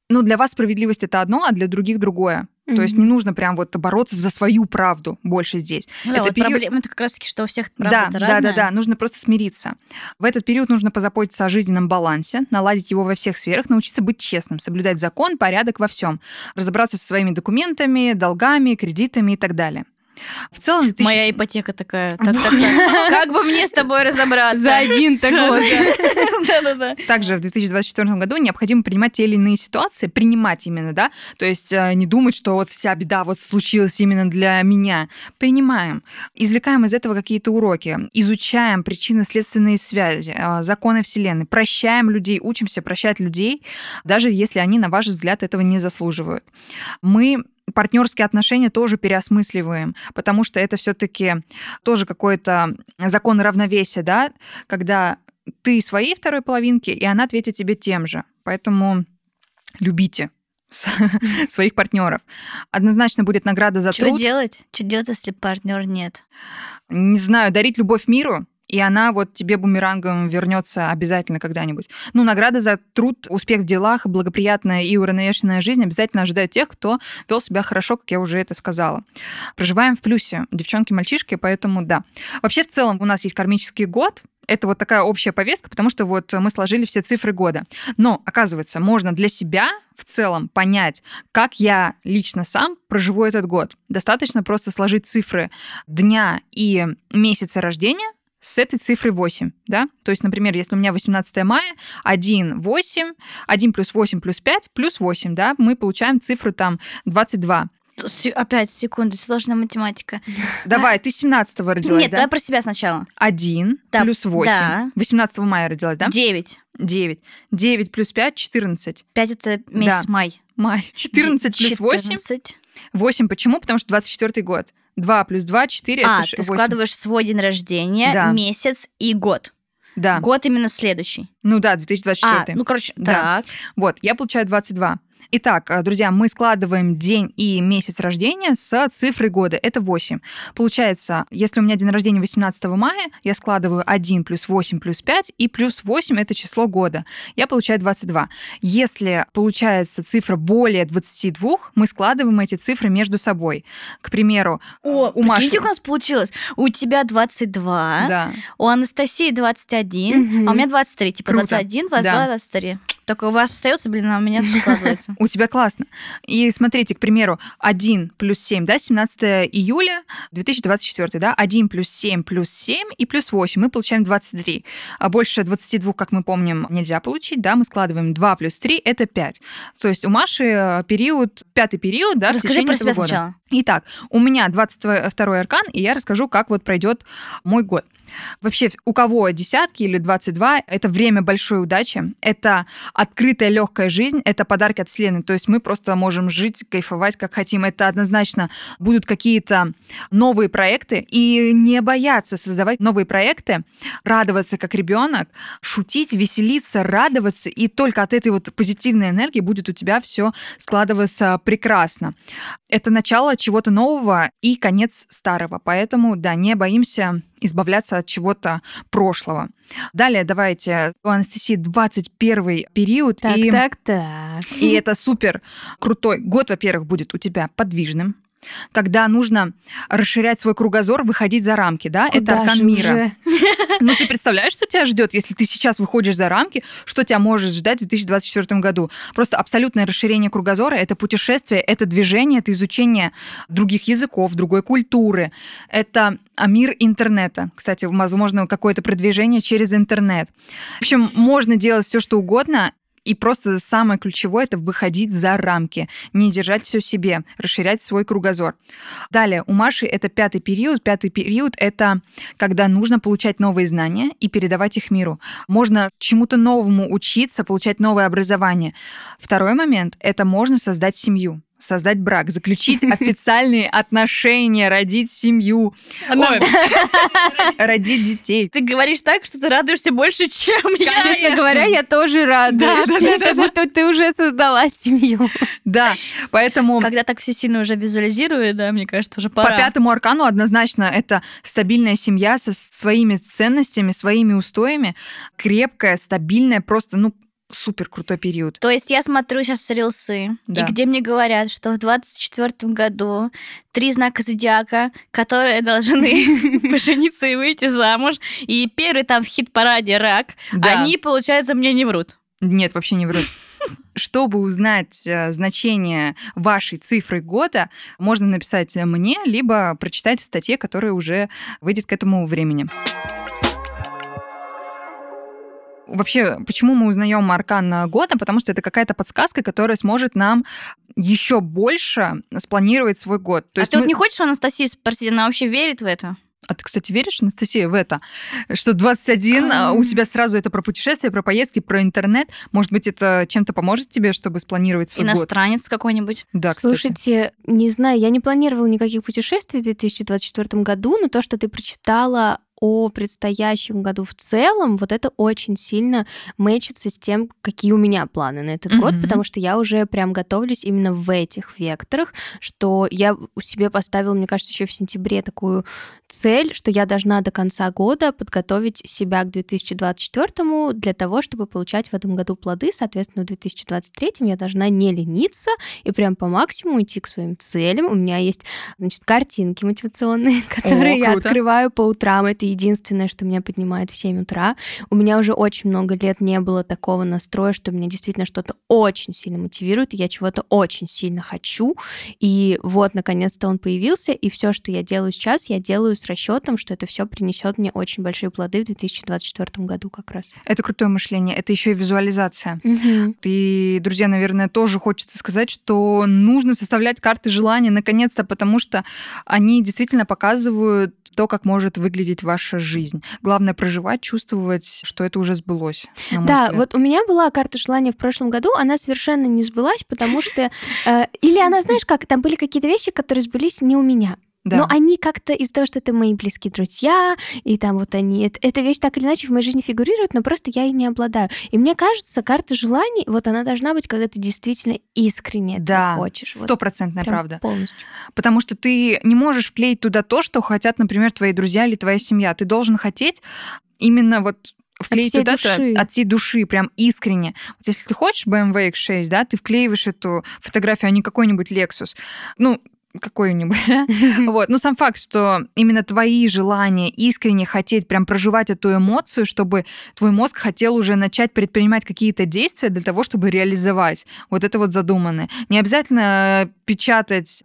ну, для вас справедливость это одно, а для других другое. Mm-hmm. То есть не нужно прям вот бороться за свою правду больше здесь. Ну, это вот период... проблема это как раз-таки, что у всех правда да, да, да, да, нужно просто смириться. В этот период нужно позаботиться о жизненном балансе, наладить его во всех сферах, научиться быть честным, соблюдать закон, порядок во всем, разобраться со своими документами, долгами, кредитами и так далее. В целом... 2000... Моя ипотека такая. Так, так, так. Как бы мне с тобой разобраться? За один-то год. Да-да-да. Также в 2024 году необходимо принимать те или иные ситуации, принимать именно, да, то есть э, не думать, что вот вся беда вот случилась именно для меня. Принимаем, извлекаем из этого какие-то уроки, изучаем причинно-следственные связи, э, законы Вселенной, прощаем людей, учимся прощать людей, даже если они, на ваш взгляд, этого не заслуживают. Мы партнерские отношения тоже переосмысливаем, потому что это все-таки тоже какой-то закон равновесия, да, когда ты своей второй половинке, и она ответит тебе тем же. Поэтому любите своих партнеров. Однозначно будет награда за Что труд. Что делать? Что делать, если партнер нет? Не знаю, дарить любовь миру, и она вот тебе бумерангом вернется обязательно когда-нибудь. Ну, награда за труд, успех в делах, благоприятная и уравновешенная жизнь обязательно ожидают тех, кто вел себя хорошо, как я уже это сказала. Проживаем в плюсе, девчонки, мальчишки, поэтому да. Вообще, в целом, у нас есть кармический год, это вот такая общая повестка, потому что вот мы сложили все цифры года. Но, оказывается, можно для себя в целом понять, как я лично сам проживу этот год. Достаточно просто сложить цифры дня и месяца рождения, с этой цифрой 8, да? То есть, например, если у меня 18 мая, 1, 8, 1 плюс 8 плюс 5 плюс 8, да, мы получаем цифру там 22. Опять секунду, сложная математика. Давай, ты 17-го родилась, Нет, да? давай про себя сначала. 1 да, плюс 8. Да. 18 мая родилась, да? 9. 9. 9 плюс 5 – 14. 5 – это месяц да. май. Май. 14 плюс 8 – 8. Почему? Потому что 24 год. 2 плюс 2, 4, а, это ты 8. складываешь свой день рождения, да. месяц и год. Да. Год именно следующий. Ну да, 2024. А, ну, короче, да. так. Вот, я получаю 22. Итак, э, друзья, мы складываем день и месяц рождения с цифрой года. Это 8. Получается, если у меня день рождения 18 мая, я складываю 1 плюс 8 плюс 5, и плюс 8 — это число года. Я получаю 22. Если получается цифра более 22, мы складываем эти цифры между собой. К примеру, О, у Маши... у нас получилось. У тебя 22, да. у Анастасии 21, угу. а у меня 23. Типа Круто. 21, 22, да. 23. Только у вас остается, блин, а у меня складывается. У тебя классно. И смотрите, к примеру, 1 плюс 7, да, 17 июля 2024, да, 1 плюс 7 плюс 7 и плюс 8, мы получаем 23. А больше 22, как мы помним, нельзя получить, да, мы складываем 2 плюс 3, это 5. То есть у Маши э, период, пятый период, да, Расскажи в течение про себя года. сначала. Итак, у меня 22 аркан, и я расскажу, как вот пройдет мой год. Вообще, у кого десятки или 22, это время большой удачи, это открытая легкая жизнь, это подарки от Вселенной. То есть мы просто можем жить, кайфовать, как хотим. Это однозначно будут какие-то новые проекты. И не бояться создавать новые проекты, радоваться как ребенок, шутить, веселиться, радоваться. И только от этой вот позитивной энергии будет у тебя все складываться прекрасно. Это начало чего-то нового и конец старого. Поэтому, да, не боимся избавляться от чего-то прошлого. Далее давайте у Анастасии 21 период. Так, и, так, так. И это супер крутой год, во-первых, будет у тебя подвижным. Когда нужно расширять свой кругозор, выходить за рамки, да? Куда это аркан мира. уже? Ну, ты представляешь, что тебя ждет, если ты сейчас выходишь за рамки, что тебя может ждать в 2024 году? Просто абсолютное расширение кругозора — это путешествие, это движение, это изучение других языков, другой культуры. Это а, мир интернета. Кстати, возможно, какое-то продвижение через интернет. В общем, можно делать все, что угодно, и просто самое ключевое это выходить за рамки, не держать все себе, расширять свой кругозор. Далее, у Маши это пятый период. Пятый период это когда нужно получать новые знания и передавать их миру. Можно чему-то новому учиться, получать новое образование. Второй момент это можно создать семью создать брак, заключить официальные отношения, родить семью, Ой, родить детей. Ты говоришь так, что ты радуешься больше, чем я. Честно говоря, я тоже радуюсь. Как будто ты уже создала семью. Да, поэтому... Когда так все сильно уже визуализирую, да, мне кажется, уже По пора. пятому аркану однозначно это стабильная семья со своими ценностями, своими устоями, крепкая, стабильная, просто, ну, супер крутой период. То есть я смотрю сейчас рилсы, Да. и где мне говорят, что в 24 году три знака зодиака, которые должны пожениться и выйти замуж, и первый там в хит-параде рак, Да. они, получается, мне не врут. Нет, вообще не врут. Чтобы узнать э, значение вашей цифры года, можно написать мне, либо прочитать в статье, которая уже выйдет к этому времени. Вообще, почему мы узнаем аркан года? Потому что это какая-то подсказка, которая сможет нам еще больше спланировать свой год. То а есть ты вот мы- не хочешь у Анастасии спросить, она вообще верит в это? А ты, кстати, веришь, Анастасия, в это? Что 21, а, у тебя сразу это про путешествия, про поездки, про интернет. Может быть, это чем-то поможет тебе, чтобы спланировать свой год? Иностранец какой-нибудь? Да, кстати. Слушайте, не знаю, я не планировала никаких путешествий в 2024 году, но то, что ты прочитала о предстоящем году в целом, вот это очень сильно мэчится с тем, какие у меня планы на этот год, Мгм. потому что я уже прям готовлюсь именно в этих векторах, что я у себе поставила, мне кажется, еще в сентябре такую цель, что я должна до конца года подготовить себя к 2024 для того, чтобы получать в этом году плоды. Соответственно, в 2023 я должна не лениться и прям по максимуму идти к своим целям. У меня есть, значит, картинки мотивационные, которые я круто. открываю по утрам. Это единственное, что меня поднимает в 7 утра. У меня уже очень много лет не было такого настроя, что меня действительно что-то очень сильно мотивирует, и я чего-то очень сильно хочу. И вот, наконец-то он появился, и все, что я делаю сейчас, я делаю с расчетом, что это все принесет мне очень большие плоды в 2024 году как раз. Это крутое мышление, это еще и визуализация. Мгм. И, друзья, наверное, тоже хочется сказать, что нужно составлять карты желаний наконец-то, потому что они действительно показывают то, как может выглядеть ваша жизнь. Главное проживать, чувствовать, что это уже сбылось. Да, взгляд. вот у меня была карта желания в прошлом году, она совершенно не сбылась, потому что... э, или она, знаешь, как, там были какие-то вещи, которые сбылись не у меня. Да. Но они как-то из-за того, что это мои близкие друзья, и там вот они... это- эта вещь так или иначе в моей жизни фигурирует, но просто я ей не обладаю. И мне кажется, карта желаний, вот она должна быть, когда ты действительно искренне да, хочешь. Вот стопроцентная прям правда. Полностью. Потому что ты не можешь вклеить туда то, что хотят, например, твои друзья или твоя семья. Ты должен хотеть именно вот вклеить всей туда души. это от всей души, прям искренне. Вот если ты хочешь BMW X6, да, ты вклеиваешь эту фотографию, а не какой-нибудь Lexus. Ну, какой-нибудь. Вот. Но сам факт, что именно твои желания искренне хотеть прям проживать эту эмоцию, чтобы твой мозг хотел уже начать предпринимать какие-то действия для того, чтобы реализовать. Вот это вот задуманное. Не обязательно печатать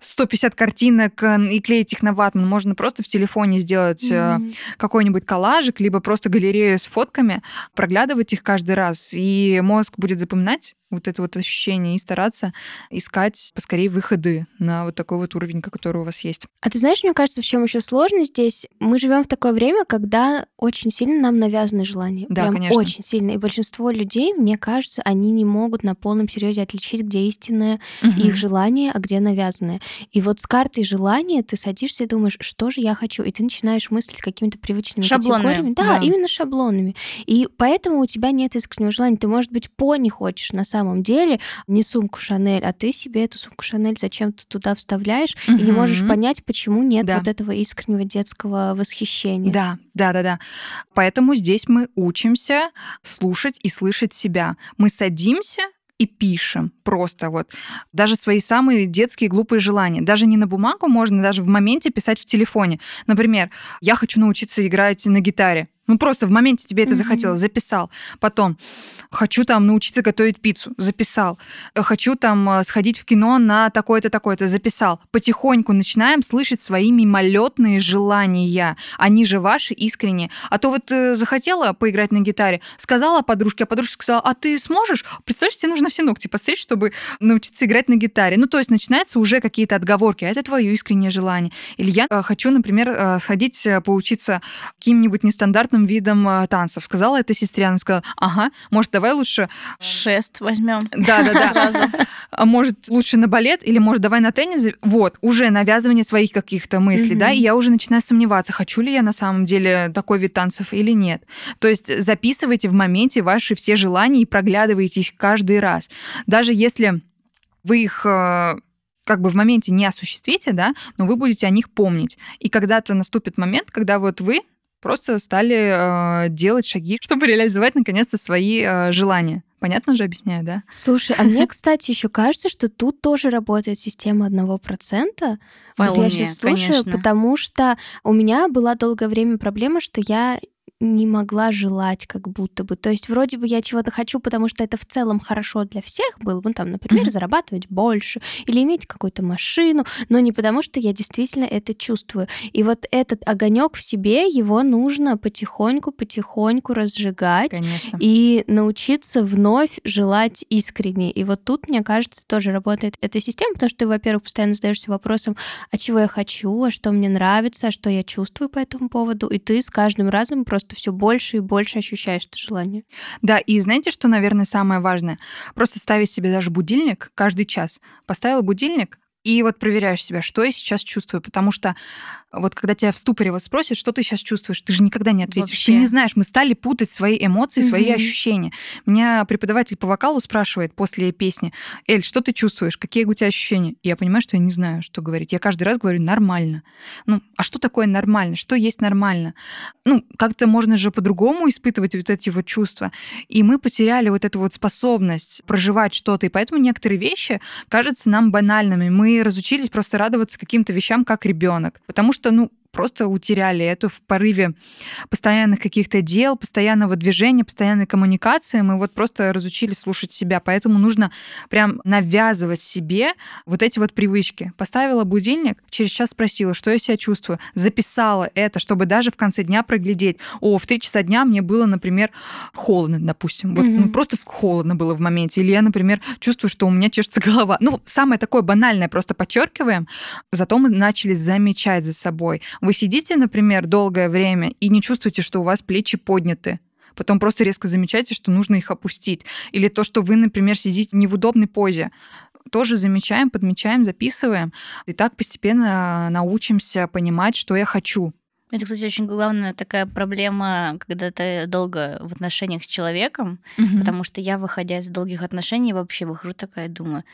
150 картинок э, и клеить их на ватман. Можно просто в телефоне сделать э, какой-нибудь коллажик, либо просто галерею с фотками, проглядывать их каждый раз, и мозг будет запоминать вот это вот ощущение и стараться искать поскорее выходы на вот такой вот уровень, который у вас есть. А ты знаешь, мне кажется, в чем еще сложность здесь? Мы живем в такое время, когда очень сильно нам навязаны желания. Да, Прям конечно. очень сильно. И большинство людей, мне кажется, они не могут на полном серьезе отличить, где истинное их желание, а где навязанное. И вот с картой желания ты садишься и думаешь, что же я хочу, и ты начинаешь мыслить какими-то привычными Шаблонами, категориями. Да, да. именно шаблонами. И поэтому у тебя нет искреннего желания. Ты, может быть, пони хочешь на самом деле, не сумку Шанель, а ты себе эту сумку Шанель зачем-то туда вставляешь и не можешь понять, почему нет Да. вот этого искреннего детского восхищения. Да, да, да, да. Поэтому здесь мы учимся слушать и слышать себя. Мы садимся и пишем просто вот. Даже свои самые детские глупые желания. Даже не на бумагу можно, даже в моменте писать в телефоне. Например, я хочу научиться играть на гитаре. Ну, просто в моменте тебе это mm-hmm. захотелось, записал. Потом, хочу там научиться готовить пиццу, записал. Хочу там э, сходить в кино на такое-то, такое-то, записал. Потихоньку начинаем слышать свои мимолетные желания. Они же ваши искренние. А то вот э, захотела поиграть на гитаре, сказала подружке, а подружка сказала, а ты сможешь? Представляешь, тебе нужно все ногти подстричь, чтобы научиться играть на гитаре. Ну, то есть начинаются уже какие-то отговорки. А это твое искреннее желание. Или я э, хочу, например, э, сходить э, поучиться каким-нибудь нестандартным разным видом э, танцев. Сказала это сестре, она сказала, ага, может, давай лучше... Шест возьмем. Да-да-да. Сразу. А может, лучше на балет или, может, давай на теннис? Вот, уже навязывание своих каких-то мыслей, да, и я уже начинаю сомневаться, хочу ли я на самом деле такой вид танцев или нет. То есть записывайте в моменте ваши все желания и проглядывайте их каждый раз. Даже если вы их э, как бы в моменте не осуществите, да, но вы будете о них помнить. И когда-то наступит момент, когда вот вы просто стали э, делать шаги, чтобы реализовать наконец-то свои э, желания. Понятно же объясняю, да? Слушай, а мне, кстати, еще кажется, что тут тоже работает система одного процента. Вот я сейчас слушаю, конечно. потому что у меня была долгое время проблема, что я не могла желать как будто бы. То есть вроде бы я чего-то хочу, потому что это в целом хорошо для всех было. Ну, там, например, mm-hmm. зарабатывать больше или иметь какую-то машину, но не потому что я действительно это чувствую. И вот этот огонек в себе, его нужно потихоньку, потихоньку разжигать Конечно. и научиться вновь желать искренне. И вот тут, мне кажется, тоже работает эта система, потому что ты, во-первых, постоянно задаешься вопросом, а чего я хочу, а что мне нравится, а что я чувствую по этому поводу, и ты с каждым разом просто просто все больше и больше ощущаешь это желание. Да, и знаете, что, наверное, самое важное? Просто ставить себе даже будильник каждый час. Поставил будильник, и вот проверяешь себя, что я сейчас чувствую, потому что вот когда тебя в ступоре вот спросят, что ты сейчас чувствуешь, ты же никогда не ответишь. Вообще. Ты не знаешь, мы стали путать свои эмоции, свои mm-hmm. ощущения. Меня преподаватель по вокалу спрашивает после песни, Эль, что ты чувствуешь, какие у тебя ощущения? И я понимаю, что я не знаю, что говорить. Я каждый раз говорю нормально. Ну, а что такое нормально? Что есть нормально? Ну, как-то можно же по-другому испытывать вот эти вот чувства. И мы потеряли вот эту вот способность проживать что-то, и поэтому некоторые вещи кажутся нам банальными. Мы разучились просто радоваться каким-то вещам, как ребенок, потому что что, ну, просто утеряли это в порыве постоянных каких-то дел, постоянного движения, постоянной коммуникации. Мы вот просто разучили слушать себя. Поэтому нужно прям навязывать себе вот эти вот привычки. Поставила будильник, через час спросила, что я себя чувствую. Записала это, чтобы даже в конце дня проглядеть. О, в три часа дня мне было, например, холодно, допустим. Вот, mm-hmm. ну, просто холодно было в моменте. Или я, например, чувствую, что у меня чешется голова. Ну, самое такое банальное просто подчеркиваем. Зато мы начали замечать за собой вы сидите, например, долгое время и не чувствуете, что у вас плечи подняты. Потом просто резко замечаете, что нужно их опустить. Или то, что вы, например, сидите не в удобной позе тоже замечаем, подмечаем, записываем. И так постепенно научимся понимать, что я хочу. Это, кстати, очень главная такая проблема, когда ты долго в отношениях с человеком, угу. потому что я, выходя из долгих отношений, вообще выхожу такая, думаю,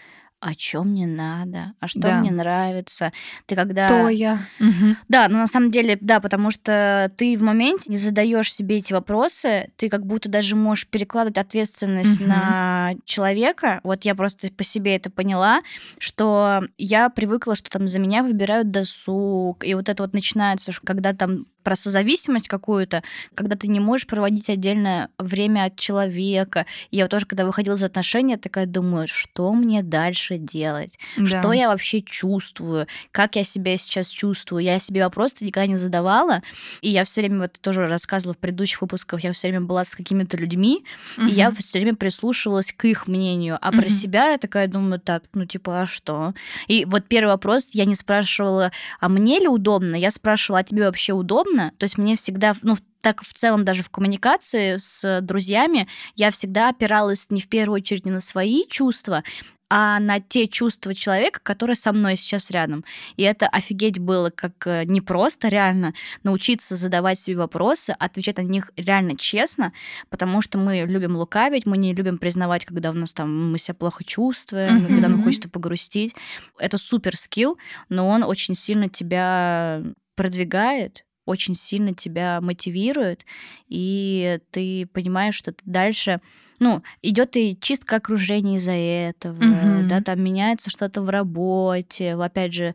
а что мне надо, а что да. мне нравится. Ты когда... Кто я? Угу. Да, но на самом деле, да, потому что ты в моменте не задаешь себе эти вопросы, ты как будто даже можешь перекладывать ответственность угу. на человека. Вот я просто по себе это поняла, что я привыкла, что там за меня выбирают досуг, и вот это вот начинается, когда там про созависимость какую-то, когда ты не можешь проводить отдельное время от человека. Я тоже, когда выходила из отношений, такая думаю, что мне дальше делать? Да. Что я вообще чувствую? Как я себя сейчас чувствую? Я себе вопросы никогда не задавала. И я все время, вот тоже рассказывала в предыдущих выпусках, я все время была с какими-то людьми, угу. и я все время прислушивалась к их мнению. А угу. про себя я такая думаю, так, ну типа, а что? И вот первый вопрос я не спрашивала, а мне ли удобно? Я спрашивала, а тебе вообще удобно? Удобно. То есть мне всегда, ну, так в целом даже в коммуникации с друзьями я всегда опиралась не в первую очередь не на свои чувства, а на те чувства человека, который со мной сейчас рядом. И это офигеть было как э, непросто реально научиться задавать себе вопросы, отвечать на них реально честно, потому что мы любим лукавить, мы не любим признавать, когда у нас там мы себя плохо чувствуем, mm-hmm. когда нам хочется погрустить. Это супер скилл, но он очень сильно тебя продвигает, очень сильно тебя мотивирует, и ты понимаешь, что ты дальше ну, идет и чистка окружения из-за этого, Мгм. да, там меняется что-то в работе, опять же,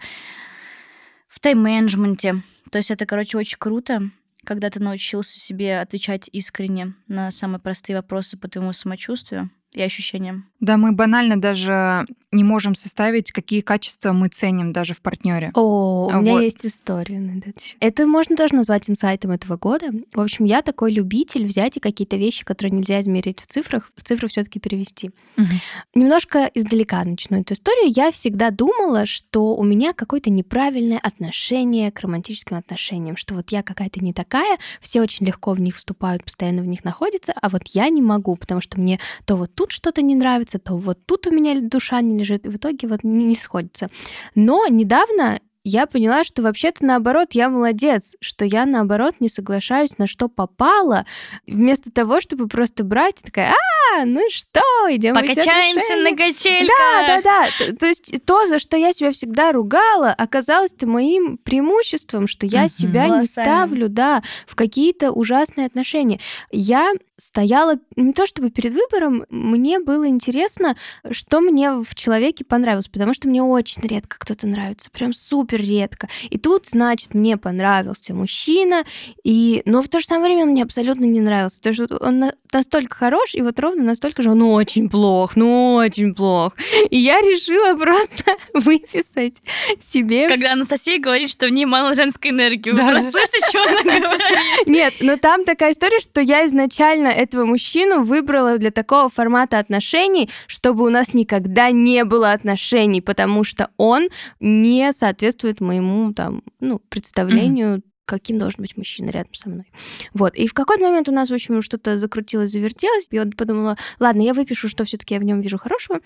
в тайм-менеджменте. То есть это, короче, очень круто, когда ты научился себе отвечать искренне на самые простые вопросы по твоему самочувствию и ощущениям. Да, мы банально даже не можем составить, какие качества мы ценим даже в партнере. О, у А меня вот. есть история на этот счет. Это можно тоже назвать инсайтом этого года. В общем, я такой любитель взять и какие-то вещи, которые нельзя измерить в цифрах, в цифры все-таки перевести. Мгм. Немножко издалека начну эту историю. Я всегда думала, что у меня какое-то неправильное отношение к романтическим отношениям, что вот я какая-то не такая, все очень легко в них вступают, постоянно в них находятся, а вот я не могу, потому что мне то вот тут что-то не нравится, то вот тут у меня душа не лежит, и в итоге вот не, не сходится. Но недавно я поняла, что вообще-то наоборот я молодец, что я наоборот не соглашаюсь на что попало, вместо того, чтобы просто брать и такая, а, ну что, идем Покачаемся на качельках! да, да, да. Т- То есть то, за что я себя всегда ругала, оказалось-то моим преимуществом, что я Мгм. себя не Колоссальным. ставлю, да, в какие-то ужасные отношения. Я стояла не то чтобы перед выбором, мне было интересно, что мне в человеке понравилось, потому что мне очень редко кто-то нравится, прям супер редко. И тут, значит, мне понравился мужчина, и... но в то же самое время он мне абсолютно не нравился. То есть он на- настолько хорош, и вот ровно настолько же он очень плох, ну очень плох. И я решила просто выписать себе... Когда Анастасия говорит, что в ней мало женской энергии. Вы Да. просто слышите, что она говорит? Нет, но там такая история, что я изначально этого мужчину выбрала для такого формата отношений, чтобы у нас никогда не было отношений, потому что он не соответствует моему там, ну, представлению каким должен быть мужчина рядом со мной. Вот. И в какой-то момент у нас, в общем, что-то закрутилось, завертелось. И я подумала, ладно, я выпишу, что все-таки я в нем вижу хорошего.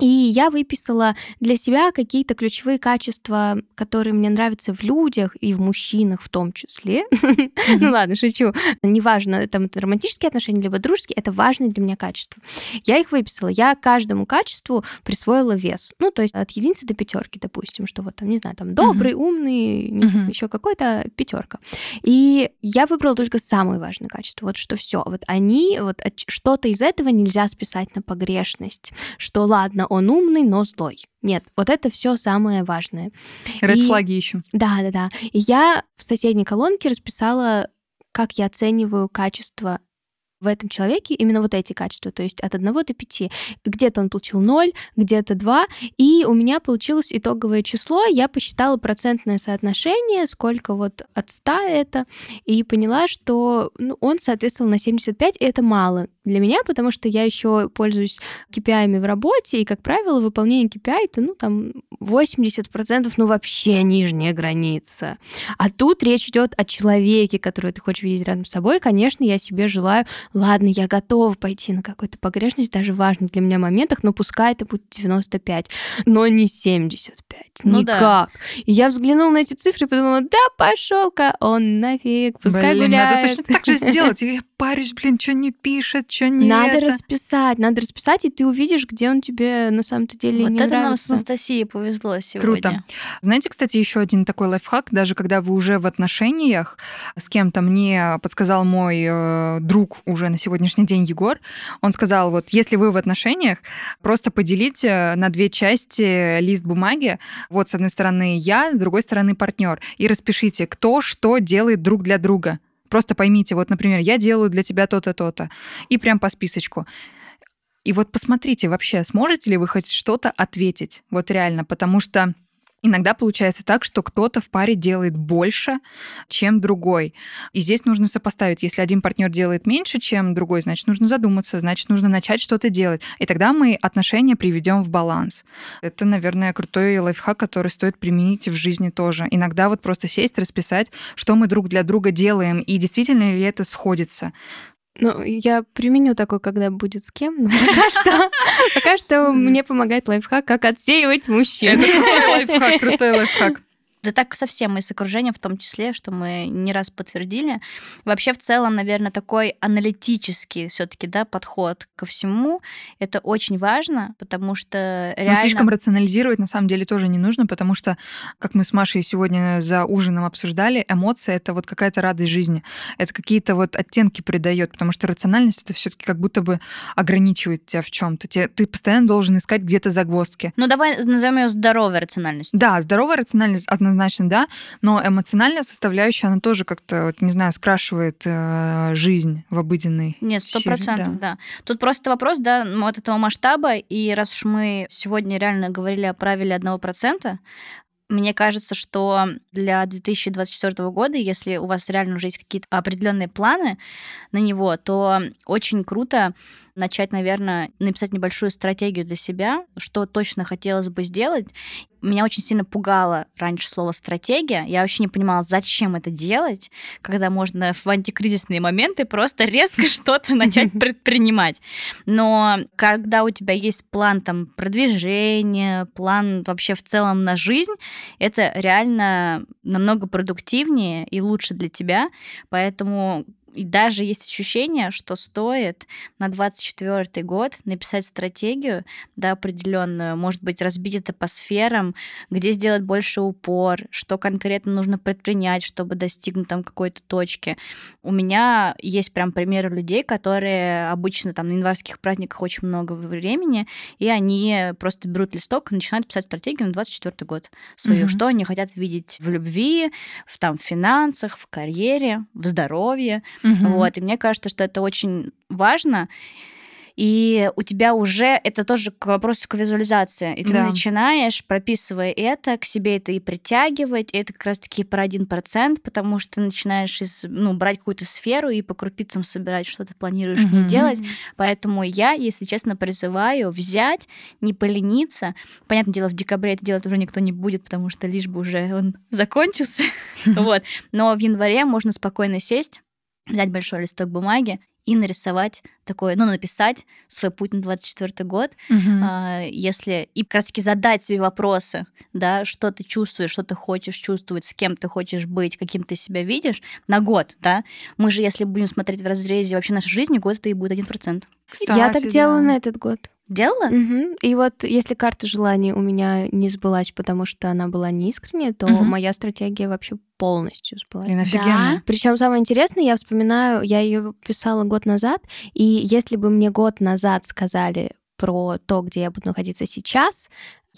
И я выписала для себя какие-то ключевые качества, которые мне нравятся в людях и в мужчинах в том числе. Ну ладно, шучу. Неважно, там это романтические отношения, либо дружеские, это важные для меня качества. Я их выписала. Я каждому качеству присвоила вес. Ну, то есть от единицы до пятерки, допустим, что вот там, не знаю, там добрый, умный, еще какой-то пятерка. И я выбрала только самые важные качества. Вот что все. Вот они, вот от- что-то из этого нельзя списать на погрешность. Что ладно, он умный, но злой. Нет, вот это все самое важное. Ред флаги ищем. Да, да, да. И я в соседней колонке расписала, как я оцениваю качество в этом человеке, именно вот эти качества, то есть от 1 до 5. Где-то он получил 0, где-то 2, и у меня получилось итоговое число, я посчитала процентное соотношение, сколько вот от 100 это, и поняла, что ну, он соответствовал на 75, и это мало для меня, потому что я еще пользуюсь KPI в работе, и, как правило, выполнение KPI это, ну, там, 80%, ну, вообще нижняя граница. А тут речь идет о человеке, которого ты хочешь видеть рядом с собой. Конечно, я себе желаю, ладно, я готова пойти на какую-то погрешность, даже важных для меня моментах, но пускай это будет 95, но не 75. Ну да. Никак. И я взглянула на эти цифры и подумала, да пошел-ка он нафиг, пускай Блин, гуляет. надо точно так же сделать. Я парюсь, блин, что не пишет, что не Надо это. расписать, надо расписать, и ты увидишь, где он тебе на самом-то деле Вот не это нам с нравится. Анастасией повезло сегодня. Круто. Знаете, кстати, еще один такой лайфхак, даже когда вы уже в отношениях с кем-то, мне подсказал мой э, друг уже на сегодняшний день Егор, он сказал, вот если вы в отношениях, просто поделите на две части лист бумаги, вот с одной стороны я, с другой стороны партнер, и распишите, кто что делает друг для друга. Просто поймите, вот, например, я делаю для тебя то-то, то-то, и прям по списочку. И вот посмотрите вообще, сможете ли вы хоть что-то ответить, вот реально, потому что Иногда получается так, что кто-то в паре делает больше, чем другой. И здесь нужно сопоставить. Если один партнер делает меньше, чем другой, значит, нужно задуматься, значит, нужно начать что-то делать. И тогда мы отношения приведем в баланс. Это, наверное, крутой лайфхак, который стоит применить в жизни тоже. Иногда вот просто сесть, расписать, что мы друг для друга делаем, и действительно ли это сходится. Ну, я применю такой, когда будет с кем, но пока что, пока что мне помогает лайфхак, как отсеивать мужчин. Это крутой лайфхак, крутой лайфхак. Да так совсем и с окружением в том числе, что мы не раз подтвердили. Вообще в целом, наверное, такой аналитический все таки да, подход ко всему, это очень важно, потому что реально... Но слишком рационализировать на самом деле тоже не нужно, потому что, как мы с Машей сегодня за ужином обсуждали, эмоция — это вот какая-то радость жизни. Это какие-то вот оттенки придает, потому что рациональность — это все таки как будто бы ограничивает тебя в чем то Ты постоянно должен искать где-то загвоздки. Ну давай назовем ее здоровой рациональностью. Да, здоровая рациональность однозначно, да, но эмоциональная составляющая, она тоже как-то, вот, не знаю, скрашивает э, жизнь в обыденной Нет, сто процентов, да. да. Тут просто вопрос, да, вот этого масштаба, и раз уж мы сегодня реально говорили о правиле одного процента, мне кажется, что для 2024 года, если у вас реально уже есть какие-то определенные планы на него, то очень круто начать, наверное, написать небольшую стратегию для себя, что точно хотелось бы сделать. Меня очень сильно пугало раньше слово «стратегия». Я вообще не понимала, зачем это делать, когда можно в антикризисные моменты просто резко что-то начать предпринимать. Но когда у тебя есть план там продвижения, план вообще в целом на жизнь, это реально намного продуктивнее и лучше для тебя. Поэтому и даже есть ощущение, что стоит на 24 год написать стратегию, да, определенную, может быть, разбить это по сферам, где сделать больше упор, что конкретно нужно предпринять, чтобы достигнуть там какой-то точки. У меня есть прям примеры людей, которые обычно там на январских праздниках очень много времени, и они просто берут листок и начинают писать стратегию на 24 год свою, mm-hmm. что они хотят видеть в любви, в там в финансах, в карьере, в здоровье. Угу. Вот, и мне кажется, что это очень важно. И у тебя уже это тоже к вопросу к визуализации. И ты да. начинаешь, прописывая это, к себе это и притягивать. И это как раз-таки про один процент, потому что ты начинаешь из, ну, брать какую-то сферу и по крупицам собирать, что ты планируешь mm-hmm. не делать. Поэтому я, если честно, призываю взять, не полениться. Понятное дело, в декабре это делать уже никто не будет, потому что лишь бы уже он закончился. Вот. Но в январе можно спокойно сесть взять большой листок бумаги и нарисовать такое, ну, написать свой путь на 24 год, угу. а, если и как раз таки задать себе вопросы, да, что ты чувствуешь, что ты хочешь чувствовать, с кем ты хочешь быть, каким ты себя видишь на год, да. Мы же, если будем смотреть в разрезе вообще нашей жизни, год это и будет 1%. Кстати, Я так да. делала на этот год. Делала? Угу. И вот если карта желаний у меня не сбылась, потому что она была неискренняя, то угу. моя стратегия вообще полностью сбылась. Блин, Да. Причем самое интересное, я вспоминаю, я ее писала год назад, и если бы мне год назад сказали про то, где я буду находиться сейчас,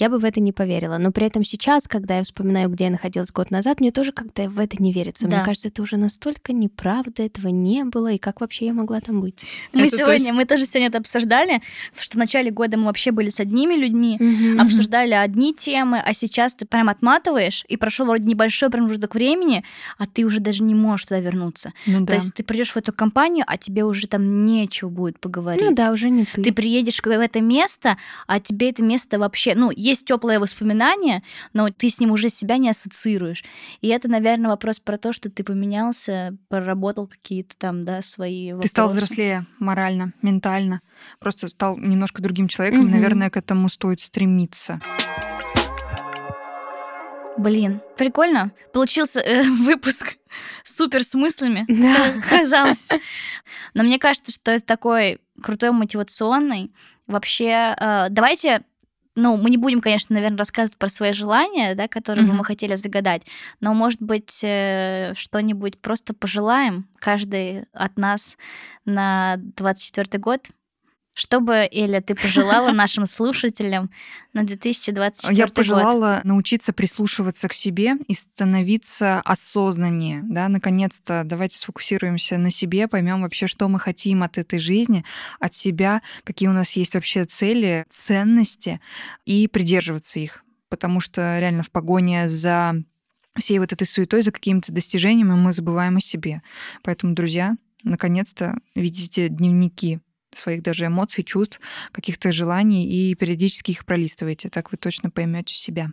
я бы в это не поверила. Но при этом сейчас, когда я вспоминаю, где я находилась год назад, мне тоже как-то в это не верится. Да. Мне кажется, это уже настолько неправда, этого не было, и как вообще я могла там быть? Мы это сегодня, точно... мы тоже сегодня это обсуждали, что в начале года мы вообще были с одними людьми, угу, обсуждали одни темы, а сейчас ты прям отматываешь, и прошел вроде небольшой промежуток времени, а ты уже даже не можешь туда вернуться. Ну, да. То есть ты придешь в эту компанию, а тебе уже там нечего будет поговорить. Ну да, уже не ты. Ты приедешь в это место, а тебе это место вообще, ну, есть теплое воспоминание, но ты с ним уже себя не ассоциируешь. И это, наверное, вопрос про то, что ты поменялся, проработал какие-то там, да, свои вопросы. Ты стал взрослее морально, ментально. Просто стал немножко другим человеком, mm-hmm. наверное, к этому стоит стремиться. Блин, прикольно. Получился э, выпуск супер смыслами, да. казалось. Но мне кажется, что это такой крутой мотивационный. Вообще, э, давайте ну, мы не будем, конечно, наверное, рассказывать про свои желания, да, которые mm-hmm. бы мы хотели загадать, но, может быть, э, что-нибудь просто пожелаем каждый от нас на 24 год, что бы, Эля, ты пожелала нашим слушателям на 2024 Я пожелала год? научиться прислушиваться к себе и становиться осознаннее. Да? Наконец-то давайте сфокусируемся на себе, поймем вообще, что мы хотим от этой жизни, от себя, какие у нас есть вообще цели, ценности, и придерживаться их. Потому что реально в погоне за всей вот этой суетой, за какими-то достижениями мы забываем о себе. Поэтому, друзья, наконец-то видите дневники своих даже эмоций, чувств, каких-то желаний и периодически их пролистывайте. Так вы точно поймете себя.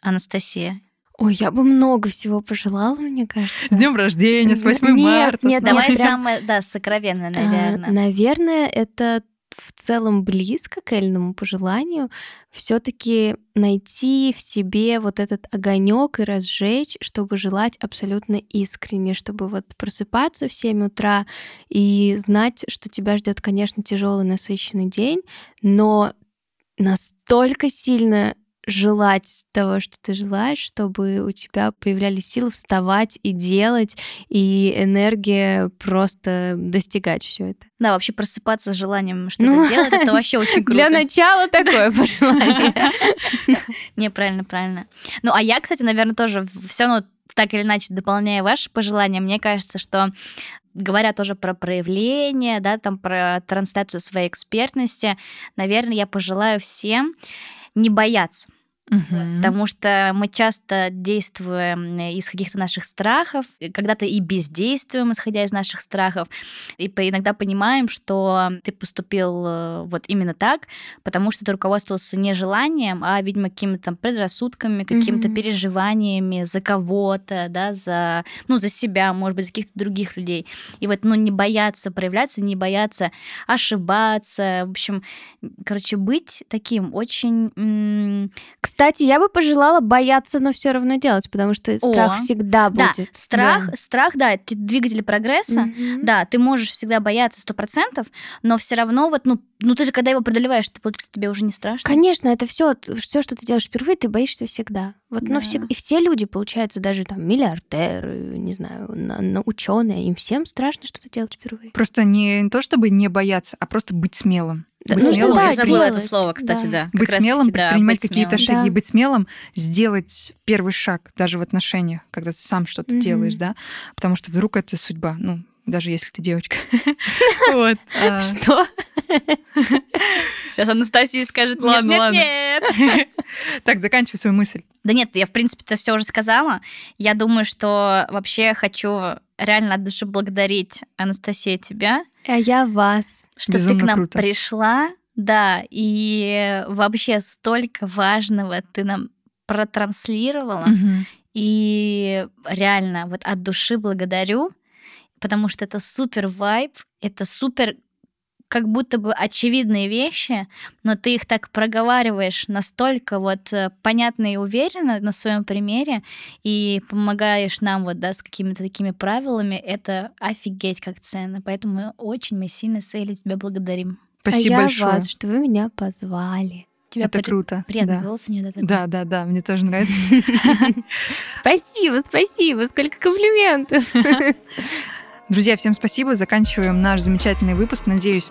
Анастасия, Ой, я бы много всего пожелала, мне кажется. С днем рождения, с 8 нет, марта. Нет, давай прям... самое, да, сокровенное, наверное. А, наверное, это в целом близко к Эльному пожеланию все-таки найти в себе вот этот огонек и разжечь, чтобы желать абсолютно искренне, чтобы вот просыпаться в 7 утра и знать, что тебя ждет, конечно, тяжелый насыщенный день, но настолько сильно желать того, что ты желаешь, чтобы у тебя появлялись силы вставать и делать, и энергия просто достигать все это. Да, вообще просыпаться с желанием что-то ну, делать, это вообще очень круто. Для начала такое пожелание. Не, правильно, правильно. Ну, а я, кстати, наверное, тоже все равно так или иначе дополняя ваши пожелания, мне кажется, что говоря тоже про проявление, да, там про трансляцию своей экспертности, наверное, я пожелаю всем не бояться. Угу. Потому что мы часто действуем из каких-то наших страхов, когда-то и бездействуем, исходя из наших страхов, и иногда понимаем, что ты поступил э, вот именно так, потому что ты руководствовался не желанием, а, видимо, какими-то предрассудками, какими-то угу. переживаниями за кого-то, да, за, ну, за себя, может быть, за каких-то других людей. И вот, ну, не бояться проявляться, не бояться ошибаться, в общем, короче, быть таким очень кстати, я бы пожелала бояться, но все равно делать, потому что страх О, всегда будет. Да, страх, да. страх, да, это двигатель прогресса. mm Да, ты можешь всегда бояться сто процентов, но все равно вот, ну, ну ты же когда его преодолеваешь, ты получается тебе уже не страшно. Конечно, это все, все, что ты делаешь впервые, ты боишься всегда. Вот, да. ну все и все люди, получается, даже там миллиардеры, не знаю, на, на ученые, им всем страшно что-то делать впервые. Просто не то, чтобы не бояться, а просто быть смелым. Да, быть ну, смелым. Да, я забыла делать. это слово, кстати, да. да. Быть смелым, таки, предпринимать да, какие-то шаги, да. быть смелым, сделать первый шаг даже в отношениях, когда ты сам что-то mm-hmm. делаешь, да, потому что вдруг это судьба, ну, даже если ты девочка. Вот. А. Что? Сейчас Анастасия скажет, ладно, ладно. Нет, Так, заканчивай свою мысль. Да нет, я, в принципе, это все уже сказала. Я думаю, что вообще хочу реально от души благодарить, Анастасия, тебя. А я вас. Что ты к нам пришла. Да, и вообще столько важного ты нам протранслировала. И реально вот от души благодарю потому что это супер вайб, это супер как будто бы очевидные вещи, но ты их так проговариваешь настолько вот э, понятно и уверенно на своем примере и помогаешь нам вот да с какими-то такими правилами, это офигеть как ценно. Поэтому очень мы сильно с Элли тебя благодарим. Спасибо а я большое. вас, что вы меня позвали. Тебя это при... круто. Приятный да. голос у нее. Да, да, да, мне тоже нравится. Спасибо, спасибо, сколько комплиментов. Друзья, всем спасибо. Заканчиваем наш замечательный выпуск. Надеюсь,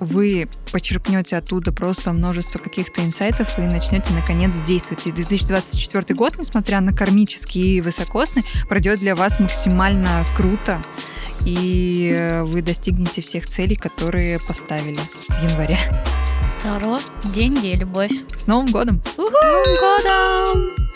вы почерпнете оттуда просто множество каких-то инсайтов и начнете наконец действовать. И 2024 год, несмотря на кармический и высокосный, пройдет для вас максимально круто. И вы достигнете всех целей, которые поставили в январе. Таро, деньги и любовь. С Новым годом! С Новым годом!